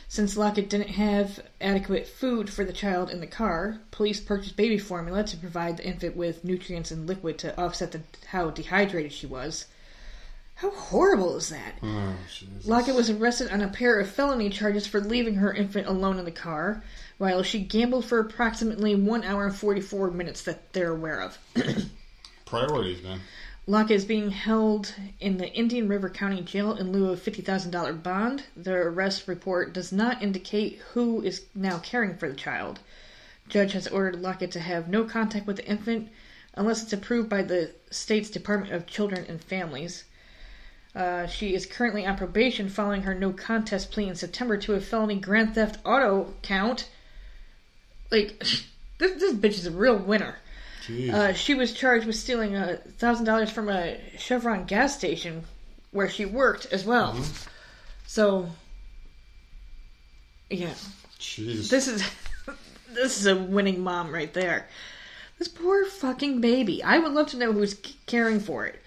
Since Lockett didn't have adequate food for the child in the car, police purchased baby formula to provide the infant with nutrients and liquid to offset the, how dehydrated she was. How horrible is that? Oh, Jesus. Lockett was arrested on a pair of felony charges for leaving her infant alone in the car while she gambled for approximately 1 hour and 44 minutes that they're aware of. Priorities, man. Lockett is being held in the Indian River County Jail in lieu of $50,000 bond. The arrest report does not indicate who is now caring for the child. Judge has ordered Lockett to have no contact with the infant unless it's approved by the state's Department of Children and Families. Uh, she is currently on probation following her no contest plea in September to a felony grand theft auto count. Like, this, this bitch is a real winner. Uh, she was charged with stealing a thousand dollars from a Chevron gas station where she worked as well. So, yeah, Jeez. this is this is a winning mom right there. This poor fucking baby. I would love to know who's caring for it.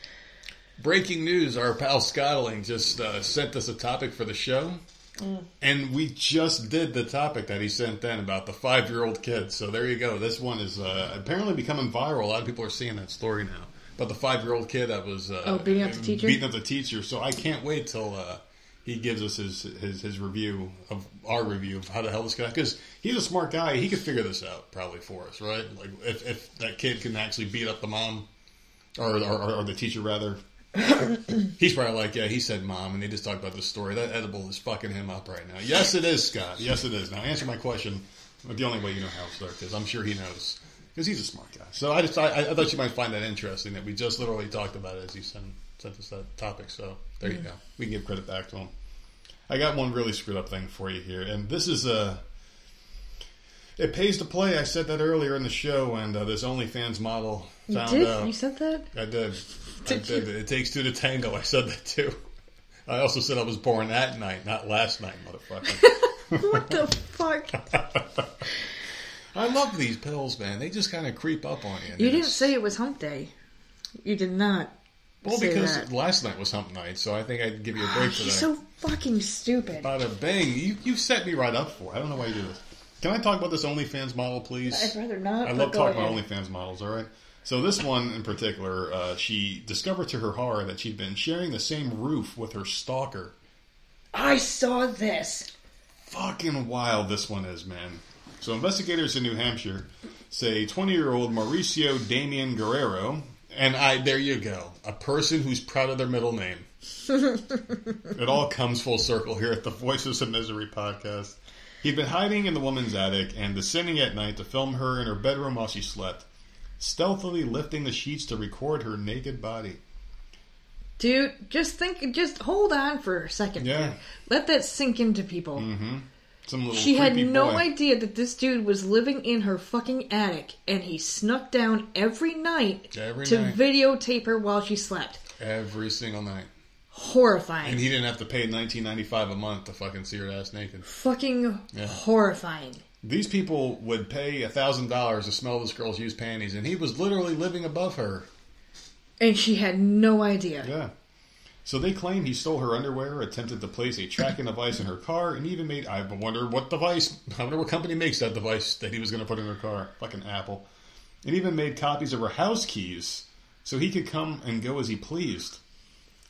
Breaking news: Our pal Scottling just uh, sent us a topic for the show, and we just did the topic that he sent in about the five-year-old kid. So there you go. This one is uh, apparently becoming viral. A lot of people are seeing that story now. But the five-year-old kid that was uh, Oh, beating up the teacher? beating up the teacher. So I can't wait till uh, he gives us his, his his review of our review of how the hell this guy because he's a smart guy. He could figure this out probably for us, right? Like if if that kid can actually beat up the mom or or, or the teacher rather. He's probably like, yeah, he said mom, and they just talked about the story. That edible is fucking him up right now. Yes, it is, Scott. Yes, it is. Now, answer my question the only way you know how it started, because I'm sure he knows, because he's a smart guy. So I just, I, I thought you might find that interesting that we just literally talked about it as you sent, sent us that topic. So there you go. We can give credit back to him. I got one really screwed up thing for you here, and this is a. It pays to play. I said that earlier in the show, and uh, this OnlyFans model You found did? out. You said that? I did. I Did did. It takes two to tango. I said that too. I also said I was born that night, not last night, motherfucker. what the fuck? I love these pills, man. They just kind of creep up on you. You didn't It's- say it was hump day. You did not. well because that. last night was hump night, so I think I'd give you a break for that. So fucking stupid. Bada bang! You you set me right up for. it. I don't know why you do this. Can I talk about this OnlyFans model, please? I'd rather not. I love talking ahead. about OnlyFans models. All right. So this one in particular, uh, she discovered to her horror that she'd been sharing the same roof with her stalker. I saw this. Fucking wild this one is, man. So investigators in New Hampshire say 20-year-old Mauricio Damian Guerrero, and I there you go, a person who's proud of their middle name. it all comes full circle here at the Voices of Misery podcast. He'd been hiding in the woman's attic and descending at night to film her in her bedroom while she slept, stealthily lifting the sheets to record her naked body. Dude, just think, just hold on for a second. Yeah. Let that sink into people. Mm-hmm. Some little She had no boy. idea that this dude was living in her fucking attic and he snuck down every night Every to night. videotape her while she slept. every single night. Horrifying. And he didn't have to pay nineteen ninety five a month to fucking see her ass naked. fucking Yeah. horrifying. These people would pay a thousand dollars to smell this girl's used panties, and he was literally living above her. And she had no idea. Yeah. So they claim he stole her underwear, attempted to place a tracking device in her car, and even made. I wonder what device. I wonder what company makes that device that he was going to put in her car. Fucking Apple. And even made copies of her house keys so he could come and go as he pleased.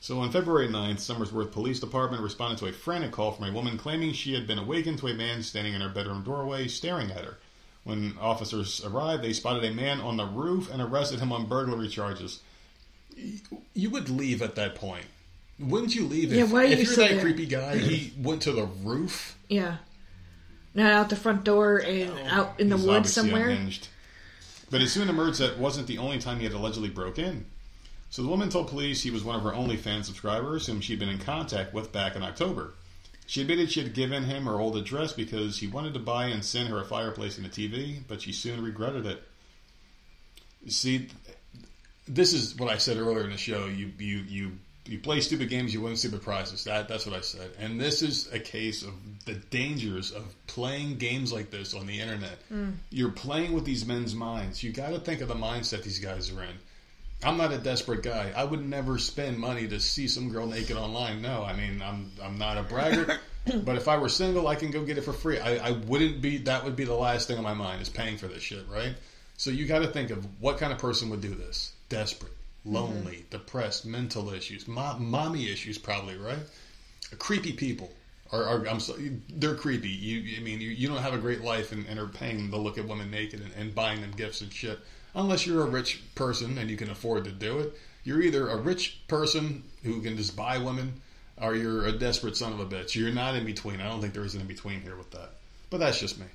So on February 9th, Somersworth Police Department responded to a frantic call from a woman claiming she had been awakened to a man standing in her bedroom doorway staring at her. When officers arrived, they spotted a man on the roof and arrested him on burglary charges. You would leave at that point. Wouldn't you leave if, Yeah, why are if you you're that there? creepy guy? He went to the roof. Yeah. Not out the front door and oh, out in the woods somewhere. unhinged. But it soon emerged that wasn't the only time he had allegedly broke in. So the woman told police he was one of her OnlyFans subscribers whom she'd been in contact with back in October. She admitted she had given him her old address because he wanted to buy and send her a fireplace and a TV, but she soon regretted it. See, this is what I said earlier in the show. You you you you play stupid games, you win stupid prizes. That that's what I said. And this is a case of the dangers of playing games like this on the internet. Mm. You're playing with these men's minds. You got to think of the mindset these guys are in. I'm not a desperate guy. I would never spend money to see some girl naked online. No, I mean I'm I'm not a braggart. but if I were single, I can go get it for free. I, I wouldn't be. That would be the last thing on my mind is paying for this shit, right? So you got to think of what kind of person would do this. Desperate, mm-hmm. lonely, depressed, mental issues, mo- mommy issues, probably, right? Creepy people. Are, are I'm so, they're creepy. You, I mean, you, you don't have a great life and, and are paying to look at women naked and, and buying them gifts and shit. Unless you're a rich person and you can afford to do it, you're either a rich person who can just buy women, or you're a desperate son of a bitch. You're not in between. I don't think there is an in between here with that. But that's just me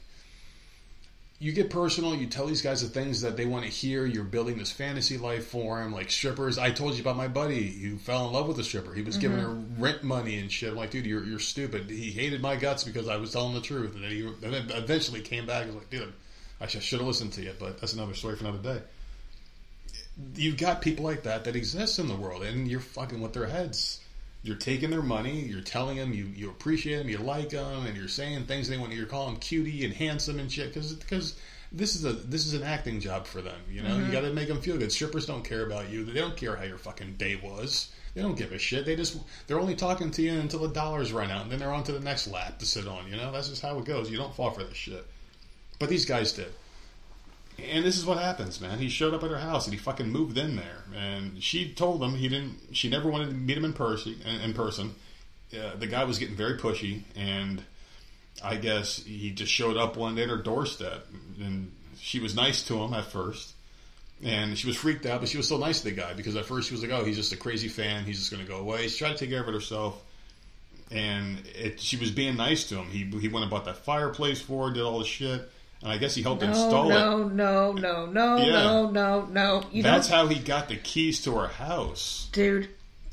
you get personal. You tell these guys the things that they want to hear. You're building this fantasy life for them, like strippers. I told you about my buddy who fell in love with a stripper. He was giving mm-hmm. her rent money and shit. I'm like, dude, you're, you're stupid. He hated my guts because I was telling the truth, and then he and then eventually came back and was like, dude, I should have listened to you, but that's another story for another day. You've got people like that that exist in the world, and you're fucking with their heads. You're taking their money. You're telling them you, you appreciate them, you like them, and you're saying things they want. You're calling them cutie and handsome and shit because because this is a this is an acting job for them. You know, you mm-hmm. got to make them feel good. Strippers don't care about you. They don't care how your fucking day was. They don't give a shit. They just they're only talking to you until the dollars run out, and then they're on to the next lap to sit on. You know, that's just how it goes. You don't fall for this shit. But these guys did. And this is what happens, man. He showed up at her house and he fucking moved in there. And she told him he didn't. She never wanted to meet him in person. In person, uh, the guy was getting very pushy, and I guess he just showed up one day at her doorstep. And she was nice to him at first, and she was freaked out, but she was still nice to the guy because at first she was like, "Oh, he's just a crazy fan. He's just going to go away." She tried to take care of it herself, and it, she was being nice to him. He he went and bought that fireplace for her, did all the shit, and I guess he helped No, install it. no, no, no, no, Yeah. no, no, no. You That's don't, how he got the keys to her house. dude.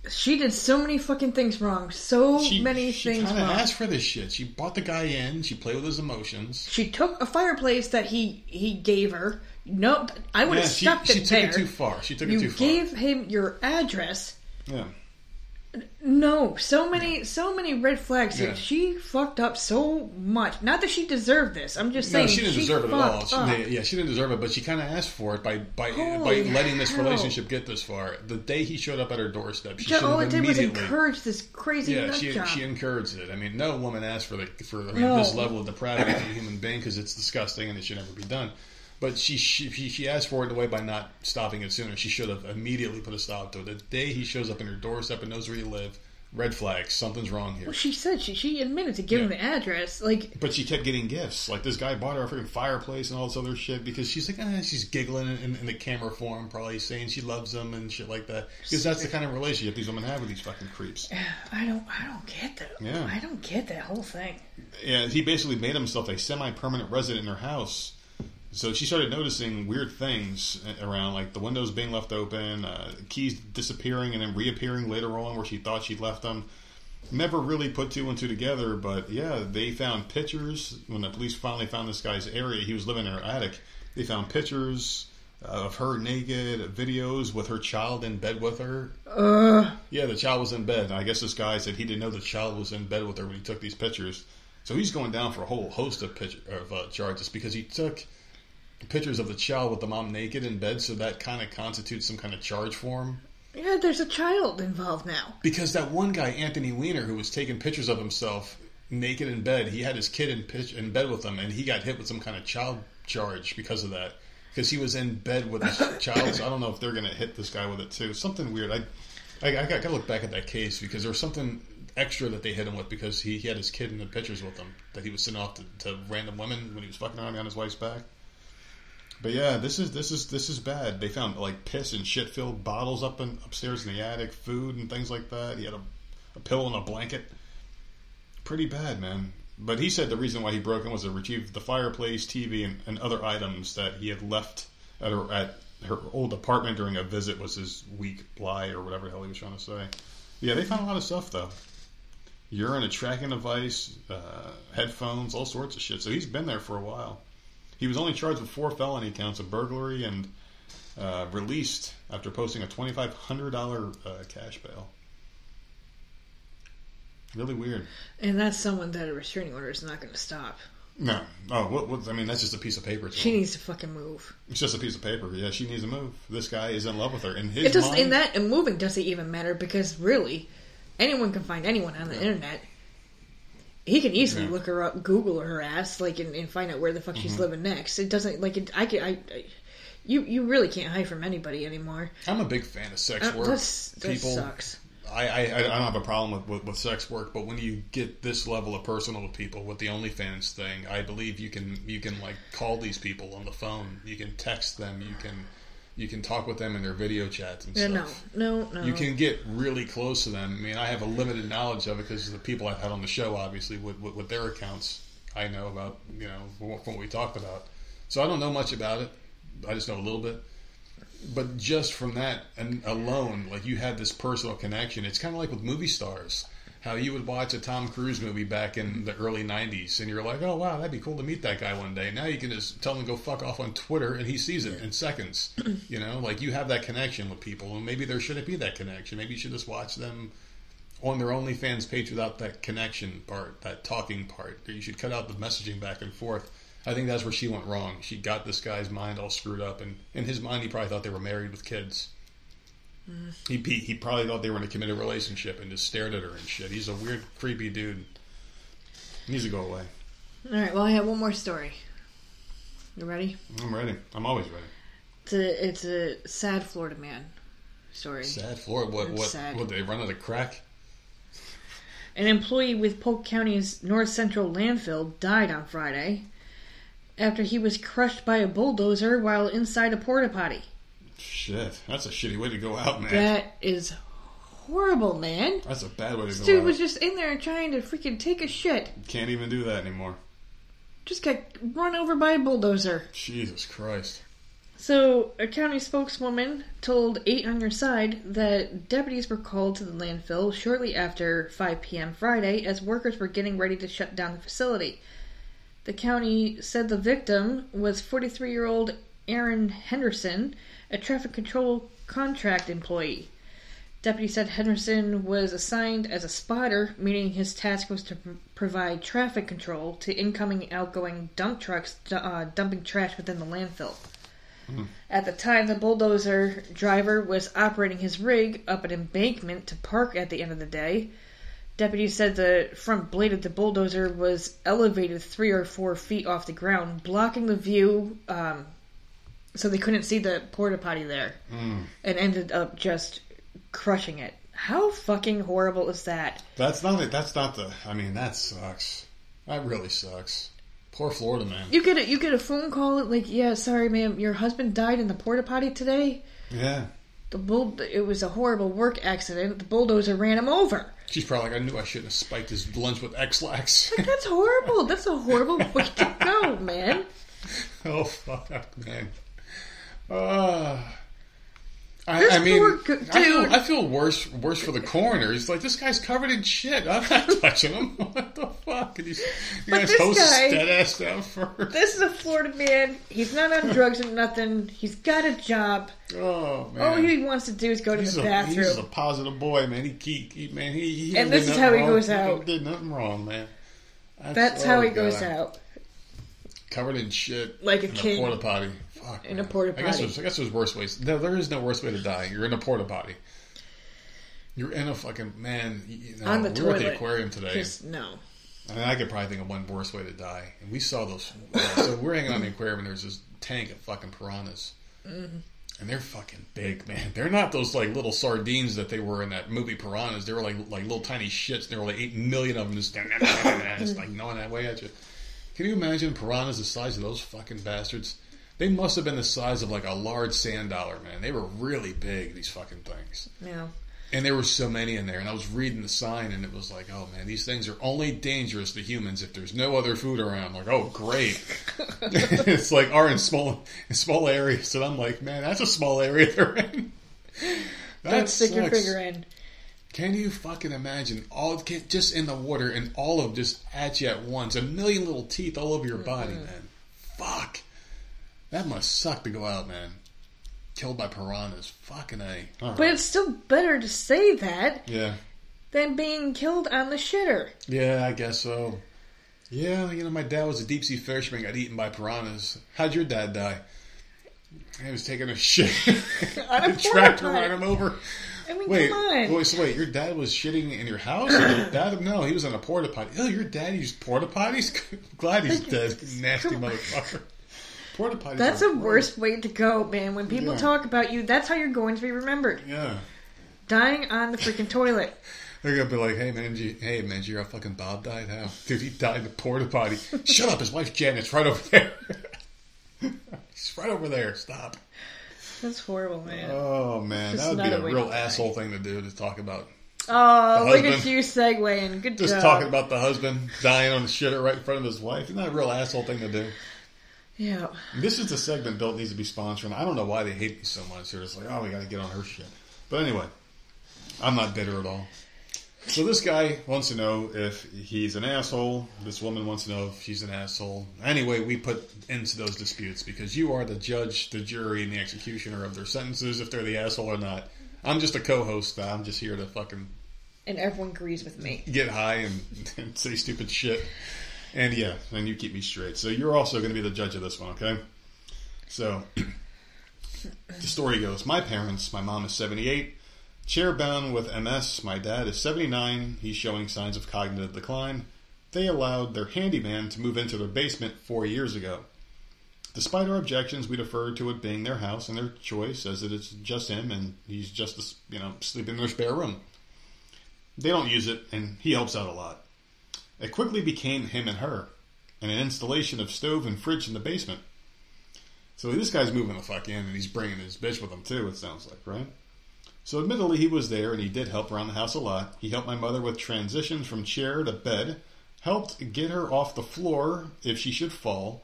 She did so many fucking things wrong. So She, many she things kind of asked for this shit. She bought the guy in. She played with his emotions. She took a fireplace that he he gave her. No, I would have she, stopped she it took there. it too far. She took it too far. You gave him your address. yeah. No, so many, so many red flags. here. Yeah. She fucked up so much. Not that she deserved this. I'm just No, saying she didn't deserve it at all. fucked She, up. yeah, she didn't deserve it, but she kind of asked for it by by Holy by letting this hell. relationship get this far. The day he showed up at her doorstep, she should all have it did was encourage this crazy yeah, she job. she encouraged it. I mean, no woman asked for the for No. this level of depravity to a human being because it's disgusting and it should never be done. But she, she she asked for it in a way by not stopping it sooner. She should have immediately put a stop to it. The day he shows up in her doorstep and knows where you live, red flags. Something's wrong here. well, she said she she admitted to giving Yeah. the address. Like But she kept getting gifts. Like this guy bought her a freaking fireplace and all this other shit because she's like, eh, she's giggling in, in the camera form, probably saying she loves him and shit like that. Because that's the kind of relationship these women have with these fucking creeps. I don't I don't get that. Yeah. I don't get that whole thing. Yeah, he basically made himself a semi-permanent resident in her house. So she started noticing weird things around, like the windows being left open, uh, keys disappearing and then reappearing later on where she thought she'd left them. Never really put two and two together, but yeah, they found pictures when the police finally found this guy's area. He was living in her attic. They found pictures of her naked, videos with her child in bed with her. Uh, Yeah, the child was in bed. I guess this guy said he didn't know the child was in bed with her when he took these pictures. So he's going down for a whole host of picture, of uh, charges because he took pictures of the child with the mom naked in bed. So that kind of constitutes some kind of charge for him. yeah, there's a child involved now. Because that one guy, Anthony Weiner, who was taking pictures of himself naked in bed, he had his kid in, pitch, in bed with him, and he got hit with some kind of child charge because of that. Because he was in bed with his child. So I don't know if they're going to hit this guy with it too. Something weird. I I, I got to look back at that case because there was something extra that they hit him with because he, he had his kid in the pictures with him that he was sending off to, to random women when he was fucking around on his wife's back. But yeah, this is this is this is bad. They found like piss and shit filled bottles up in, upstairs in the attic, food and things like that. He had a, a pillow and a blanket. Pretty bad, man. But he said the reason why he broke in was to retrieve the fireplace, TV, and, and other items that he had left at her, at her old apartment during a visit was his weak lie or whatever the hell he was trying to say. Yeah, they found a lot of stuff though. Urine, a tracking device, uh, headphones, all sorts of shit. So he's been there for a while. He was only charged with four felony counts of burglary and uh, released after posting a twenty-five hundred dollar uh, cash bail. Really weird. And that's someone that a restraining order is not going to stop. No, oh, what, what? I mean, that's just a piece of paper. She him. needs to fucking move. It's just a piece of paper. Yeah, she needs to move. This guy is in love with her. And his It doesn't. mind, In that, and moving doesn't even matter because really, anyone can find anyone on the internet. He can easily Yeah. look her up, Google her ass, like, and, and find out where the fuck she's Mm-hmm. living next. It doesn't like it. I can. I, I you you really can't hide from anybody anymore. I'm a big fan of sex Uh, work. this this People, sucks. I, I I don't have a problem with, with with sex work, but when you get this level of personal with people with the OnlyFans thing, I believe you can you can like call these people on the phone. You can text them. You can you can talk with them in their video chats and Yeah, no, stuff. no, no. You can get really close to them. I mean, I have a limited knowledge of it because the people I've had on the show, obviously, with, with, with their accounts, I know about, you know, from what we talked about. So I don't know much about it. I just know a little bit. But just from that and alone, like you had this personal connection. It's kind of like with movie stars. How you would watch a Tom Cruise movie back in the early '90s, and you're like, "Oh wow, that'd be cool to meet that guy one day." Now you can just tell him to go fuck off on Twitter, and he sees it in seconds. you know, like you have that connection with people, and maybe there shouldn't be that connection. Maybe you should just watch them on their OnlyFans page without that connection part, that talking part. You should cut out the messaging back and forth I think that's where she went wrong. She got this guy's mind all screwed up, and in his mind, he probably thought they were married with kids. He, he he probably thought they were in a committed relationship and just stared at her and shit. He's a weird, creepy dude. He needs to go away. All right. Well, I have one more story. You ready? I'm ready. I'm always ready. It's a it's a sad Florida man story. Sad Florida. What It's what sad. what? They run out of crack. An employee with Polk County's North Central landfill died on Friday after he was crushed by a bulldozer while inside a porta potty. Shit, that's a shitty way to go out, man. That is horrible, man. That's a bad way to This go dude out. was just in there trying to freaking take a shit. Can't even do that anymore. Just got run over by a bulldozer. Jesus Christ. So, a county spokeswoman told 8 on Your Side that deputies were called to the landfill shortly after 5 p.m. Friday as workers were getting ready to shut down the facility. The county said the victim was 43 year old Aaron Henderson, a traffic control contract employee. Deputy said Henderson was assigned as a spotter, meaning his task was to pr- provide traffic control to incoming and outgoing dump trucks uh, dumping trash within the landfill. At the time, the bulldozer driver was operating his rig up an embankment to park at the end of the day. Deputies said the front blade of the bulldozer was elevated three or four feet off the ground, blocking the view, um, so they couldn't see the porta potty there, Mm. and ended up just crushing it. How fucking horrible is that? That's not it. That's not the. I mean, that sucks. That really sucks. Poor Florida man. You get a you get a phone call like, yeah, sorry, ma'am, your husband died in the porta potty today. Yeah. The bull, it was a horrible work accident. The bulldozer ran him over. She's probably like, I knew I shouldn't have spiked his lunch with Ex-Lax. Like that's horrible. That's a horrible way to go, man. oh fuck, man. Uh, I, I mean, g- I feel. I feel worse worse for the coroner. He's like, this guy's covered in shit. I'm not touching him. What the fuck? And he's, you But guys this guy- dead ass down first. This is a Florida man. He's not on drugs or nothing. He's got a job. Oh man. All he wants to do is go to He's the a, bathroom. he's a positive boy, man. He, he, he man, he, he And this is how he wrong. goes out. Did nothing wrong, man. That's how oh, he goes out. Covered in shit, Like a in king. a porta potty. Fuck, In a man. porta I guess potty. there's, I guess there's worse ways. No, there is no worse way to die. You're in a porta potty. You're in a fucking man. You know, On the we toilet. were at the aquarium today. Just no. I mean, I could probably think of one worse way to die. And we saw those. so we're hanging on the aquarium, and there's this tank of fucking piranhas. Mm-hmm. And they're fucking big, man. They're not those like little sardines that they were in that movie Piranhas. They were like like little tiny shits. There were like eight million of them just, just like gnawing that way at you. Can you imagine piranhas the size of those fucking bastards? They must have been the size of like a large sand dollar, man. They were really big, these fucking things. No. And there were so many in there, and I was reading the sign, and it was like, "Oh man, these things are only dangerous to humans if there's no other food around." I'm like, "Oh great!" it's like are in small in small areas, and I'm like, "Man, that's a small area they're in." That Don't stick your finger in. Can you fucking imagine all get just in the water and all of just at you at once, a million little teeth all over your body, mm-hmm. man? Fuck, that must suck to go out, man. Killed by piranhas, fucking a. All But right. it's still better to say that yeah. than being killed on the shitter. Yeah, I guess so. Yeah, you know, my dad was a deep sea fisherman, got eaten by piranhas. How'd your dad die? He was taking a shit. On a the tractor ran him over. I mean, Wait, come on. wait, so wait, your dad was shitting in your house? Your dad, no, he was in a porta potty. Oh, your dad used porta potties? Glad he's dead, nasty motherfucker. Porta potties. That's a worst way to go, man. When people Yeah. talk about you, that's how you're going to be remembered. Yeah. Dying on the freaking toilet. They're gonna be like, "Hey man, you, hey man, you how fucking Bob died? How, dude, he died in the porta potty. Shut up, his wife Janet's right over there. She's right over there. Stop. That's horrible, man. Oh man, Just that would be a a real asshole thing to do to talk about. oh, look at you segueing. Good Just job. talking about the husband dying on the shitter right in front of his wife. Isn't that a real asshole thing to do? Yeah. This is the segment Built needs to be sponsoring. I don't know why they hate me so much. They're just like, oh, we got to get on her shit. But anyway, I'm not bitter at all. So this guy wants to know if he's an asshole. This woman wants to know if she's an asshole. Anyway, we put into those disputes because you are the judge, the jury, and the executioner of their sentences if they're the asshole or not. I'm just a co-host. I'm just here to fucking And everyone agrees with me. get high and, and say stupid shit. And yeah, and you keep me straight. So you're also going to be the judge of this one, okay? So the story goes my parents, my mom is 78, chairbound with MS, my dad is 79, he's showing signs of cognitive decline. They allowed their handyman to move into their basement four years ago. Despite our objections, we deferred to it being their house and their choice, as it is just him and he's just, you know, sleeping in their spare room. They don't use it, and he helps out a lot. It quickly became him and her, and an installation of stove and fridge in the basement. So this guy's moving the fuck in, and he's bringing his bitch with him too. It sounds like, right? So admittedly, he was there, and he did help around the house a lot. He helped my mother with transitions from chair to bed, helped get her off the floor if she should fall.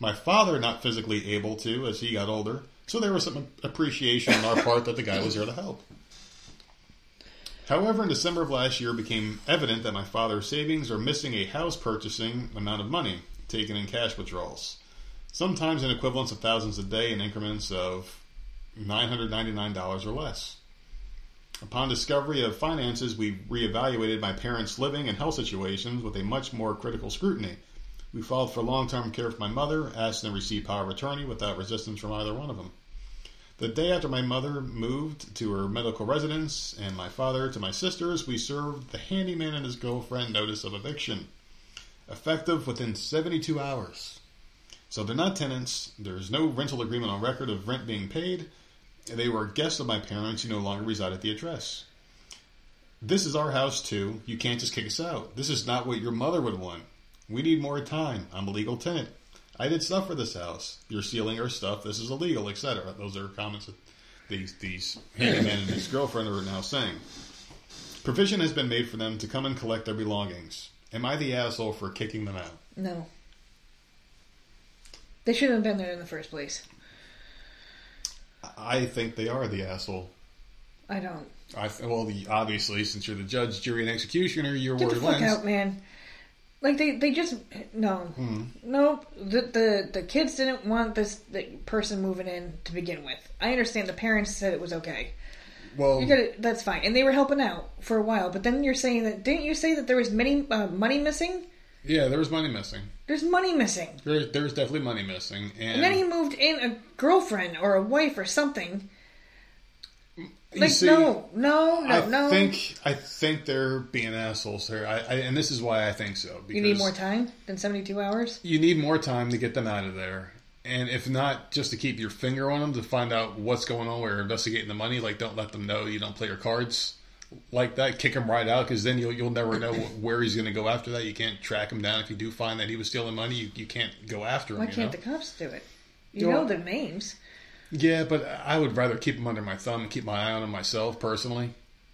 My father not physically able to as he got older, so there was some appreciation on our part that the guy was there to help. However, in December of last year, it became evident that my father's savings are missing a house purchasing amount of money taken in cash withdrawals, sometimes in equivalents of thousands a day in increments of $999 or less. Upon discovery of finances, we reevaluated my parents' living and health situations with a much more critical scrutiny. We filed for long term care for my mother, asked and received power of attorney without resistance from either one of them. The day after my mother moved to her medical residence and my father to my sister's, we served the handyman and his girlfriend notice of eviction, effective within 72 hours. So they're not tenants, there's no rental agreement on record of rent being paid. They were guests of my parents who no longer reside at the address. This is our house too. You can't just kick us out. This is not what your mother would want. We need more time. I'm a legal tenant. I did stuff for this house. You're stealing our stuff. This is illegal, etc. Those are comments that these these handyman and his girlfriend are now saying. Provision has been made for them to come and collect their belongings. Am I the asshole for kicking them out? No. They shouldn't have been there in the first place. I think they are the asshole. I don't. I well, the, obviously, since you're the judge, jury, and executioner, your Get word the fuck wins. out, man. Like they, they just no, nope. The, the the kids didn't want this person moving in to begin with. I understand the parents said it was okay. Well, You got that's fine, and they were helping out for a while. But then you're saying that didn't you say that there was many uh, money missing? Yeah, there was money missing. There's money missing, There, there was definitely money missing, and, and then he moved in a girlfriend or a wife or something. Like see, no, no, no, I no. think I think they're being assholes here, I, I, and this is why I think so. Because you need more time than 72 hours. You need more time to get them out of there, and if not, just to keep your finger on them to find out what's going on. Where investigating the money, like don't let them know you don't play your cards like that. Kick him right out because then you'll you'll never know where he's going to go after that. You can't track him down if you do find that he was stealing money. You, you can't go after him. Why can't know? the cops do it? You know the names. Yeah, but I would rather keep him under my thumb and keep my eye on him myself personally.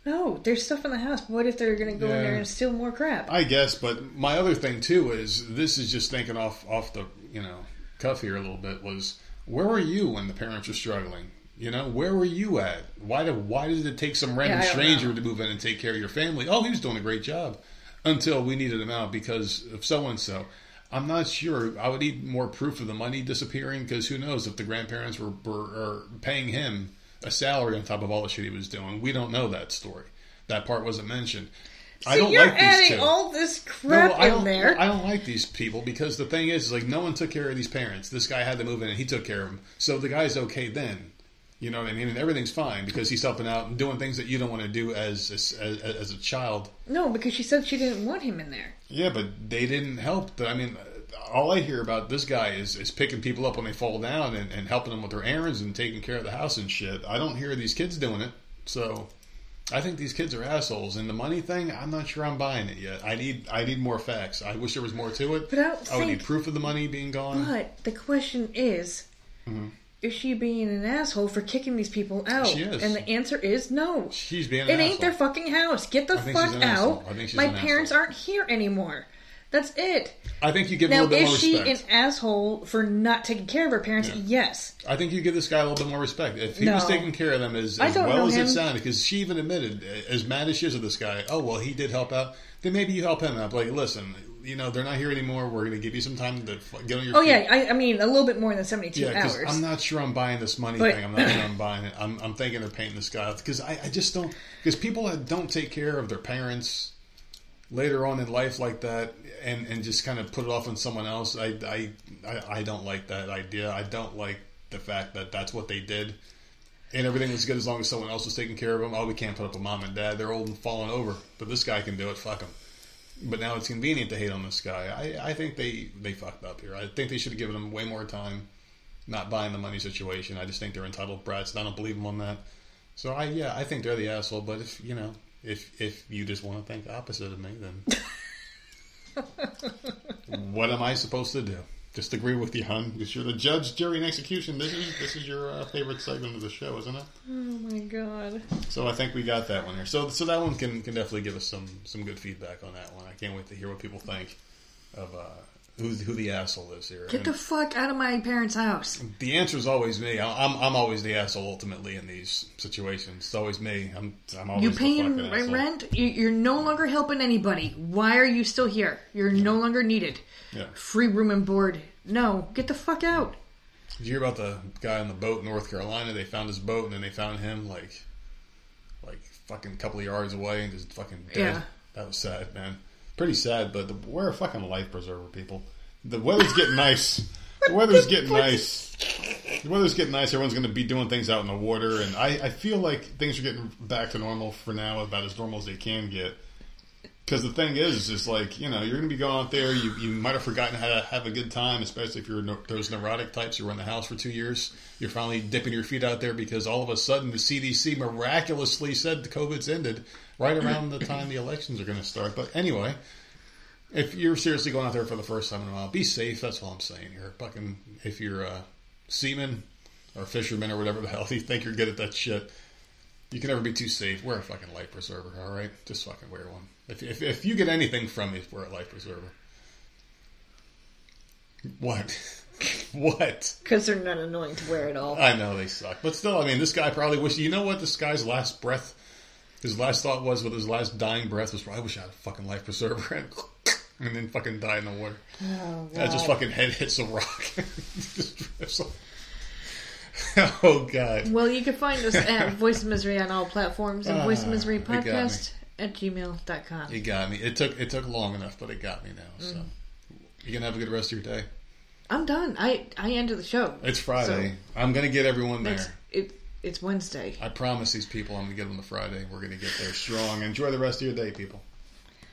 No, there's stuff in the house. What if they're going to go in there and steal more crap? I guess, but my other thing too is this is just thinking off off the you know cuff here a little bit was where were you when the parents were struggling? You know, where were you at? Why did why did it take some random Yeah, stranger know. to move in and take care of your family? Oh, he was doing a great job until we needed him out because of so and so. I'm not sure. I would need more proof of the money disappearing because who knows if the grandparents were, were are paying him a salary on top of all the shit he was doing. We don't know that story. That part wasn't mentioned. I don't you're like these adding two. all this crap well, I in don't, there. I don't like these people because the thing is, is, like, no one took care of these parents. This guy had to move in and he took care of them. So the guy's okay then. You know what I mean? And everything's fine because he's helping out and doing things that you don't want to do as as, as, a child. no, because she said she didn't want him in there. Yeah, but they didn't help. I mean, all I hear about this guy is, is picking people up when they fall down and, and helping them with their errands and taking care of the house and shit. I don't hear these kids doing it. So I think these kids are assholes. And the money thing, I'm not sure I'm buying it yet. I need I need more facts. I wish there was more to it. But I I would need proof of the money being gone. But the question is, Mm-hmm. Is she being an asshole for kicking these people out? She is. And the answer is no. She's being an It ain't asshole. their fucking house. Get the I think she's fuck out. I think she's My parents asshole. aren't here anymore. That's it. I think you give Now, a little bit more respect. Now, is she an asshole for not taking care of her parents? Yeah. Yes. I think you give this guy a little bit more respect. If he was taking care of them as, as well as him. it sounded, because she even admitted, as mad as she is with this guy, oh, well, he did help out, then maybe you help him out. Like, listen, you know, they're not here anymore. We're going to give you some time to get on your Oh feet. yeah, I, I mean a little bit more than seventy-two Yeah, because hours. I'm not sure I'm buying this money But- thing. I'm not sure I'm buying it. I'm, I'm thinking they're painting this guy because I, I just don't. Because people that don't take care of their parents, later on in life like that and, and just kind of put it off on someone else. I, I, I, I don't like that idea. I don't like the fact that that's what they did. And everything was good as long as someone else was taking care of them. Oh, we can't put up with mom and dad. They're old and falling over. But this guy can do it. Fuck him. But now it's convenient to hate on this guy. I, I think they, they fucked up here. I think they should have given him way more time. Not buying the money situation. I just think they're entitled brats. And I don't believe them on that. So I yeah, I think they're the asshole. But if you know, if if you just want to think opposite of me, then what am I supposed to do? Just agree with you, hun. Because you're the judge, jury, and execution. This is this is your uh, favorite segment of the show, isn't it? Oh my god. So I think we got that one here. So so that one can can definitely give us some some good feedback on that one. I can't wait to hear what people think of uh, who who the asshole is here. Get the fuck out of my parents' house. The answer is always me. I'm I'm always the asshole ultimately in these situations. It's always me. I'm I'm always You paying rent? You, you're no longer helping anybody. Why are you still here? You're no longer needed. Yeah. Free room and board. No, get the fuck out. Did you hear about the guy on the boat in North Carolina? They found his boat and then they found him like, like fucking couple of yards away and just fucking dead. Yeah. That was sad, man. Pretty sad, but the, wear a fucking life preserver, people. The weather's getting nice. The weather's getting nice. The weather's getting nice. Everyone's going to be doing things out in the water, and I, I feel like things are getting back to normal for now, about as normal as they can get. Because the thing is, is like you know, you're going to be going out there. You you might have forgotten how to have a good time, especially if you're no, those neurotic types who were in the house for two years. You're finally dipping your feet out there because all of a sudden the CDC miraculously said the COVID's ended right around the time the elections are going to start. But anyway, if you're seriously going out there for the first time in a while, be safe. That's all I'm saying here. Fucking, if you're a seaman or fisherman or whatever the hell you think you're good at that shit, you can never be too safe. Wear a fucking life preserver, all right? Just fucking wear one. If, if, if you get anything from me, wear a life preserver. What? what? Because they're not annoying to wear at all. I know they suck, but still, I mean, this guy probably wish. You know what? This guy's last breath, his last thought was with his last dying breath was, "I wish I had a fucking life preserver," and, and then fucking die in the water. Oh, That just fucking head hits a rock. Just drifts off. oh god. Well, you can find us at Voice of Misery on all platforms and Ah, Voice of Misery it got me. Podcast at gmail.com. You got me. It took it took long enough, but it got me now. So you gonna have a good rest of your day. I'm done. I, I ended the show. It's Friday. I'm gonna get everyone there. It, it's Wednesday. I promise these people I'm gonna get them the Friday. We're gonna get there strong. Enjoy the rest of your day, people.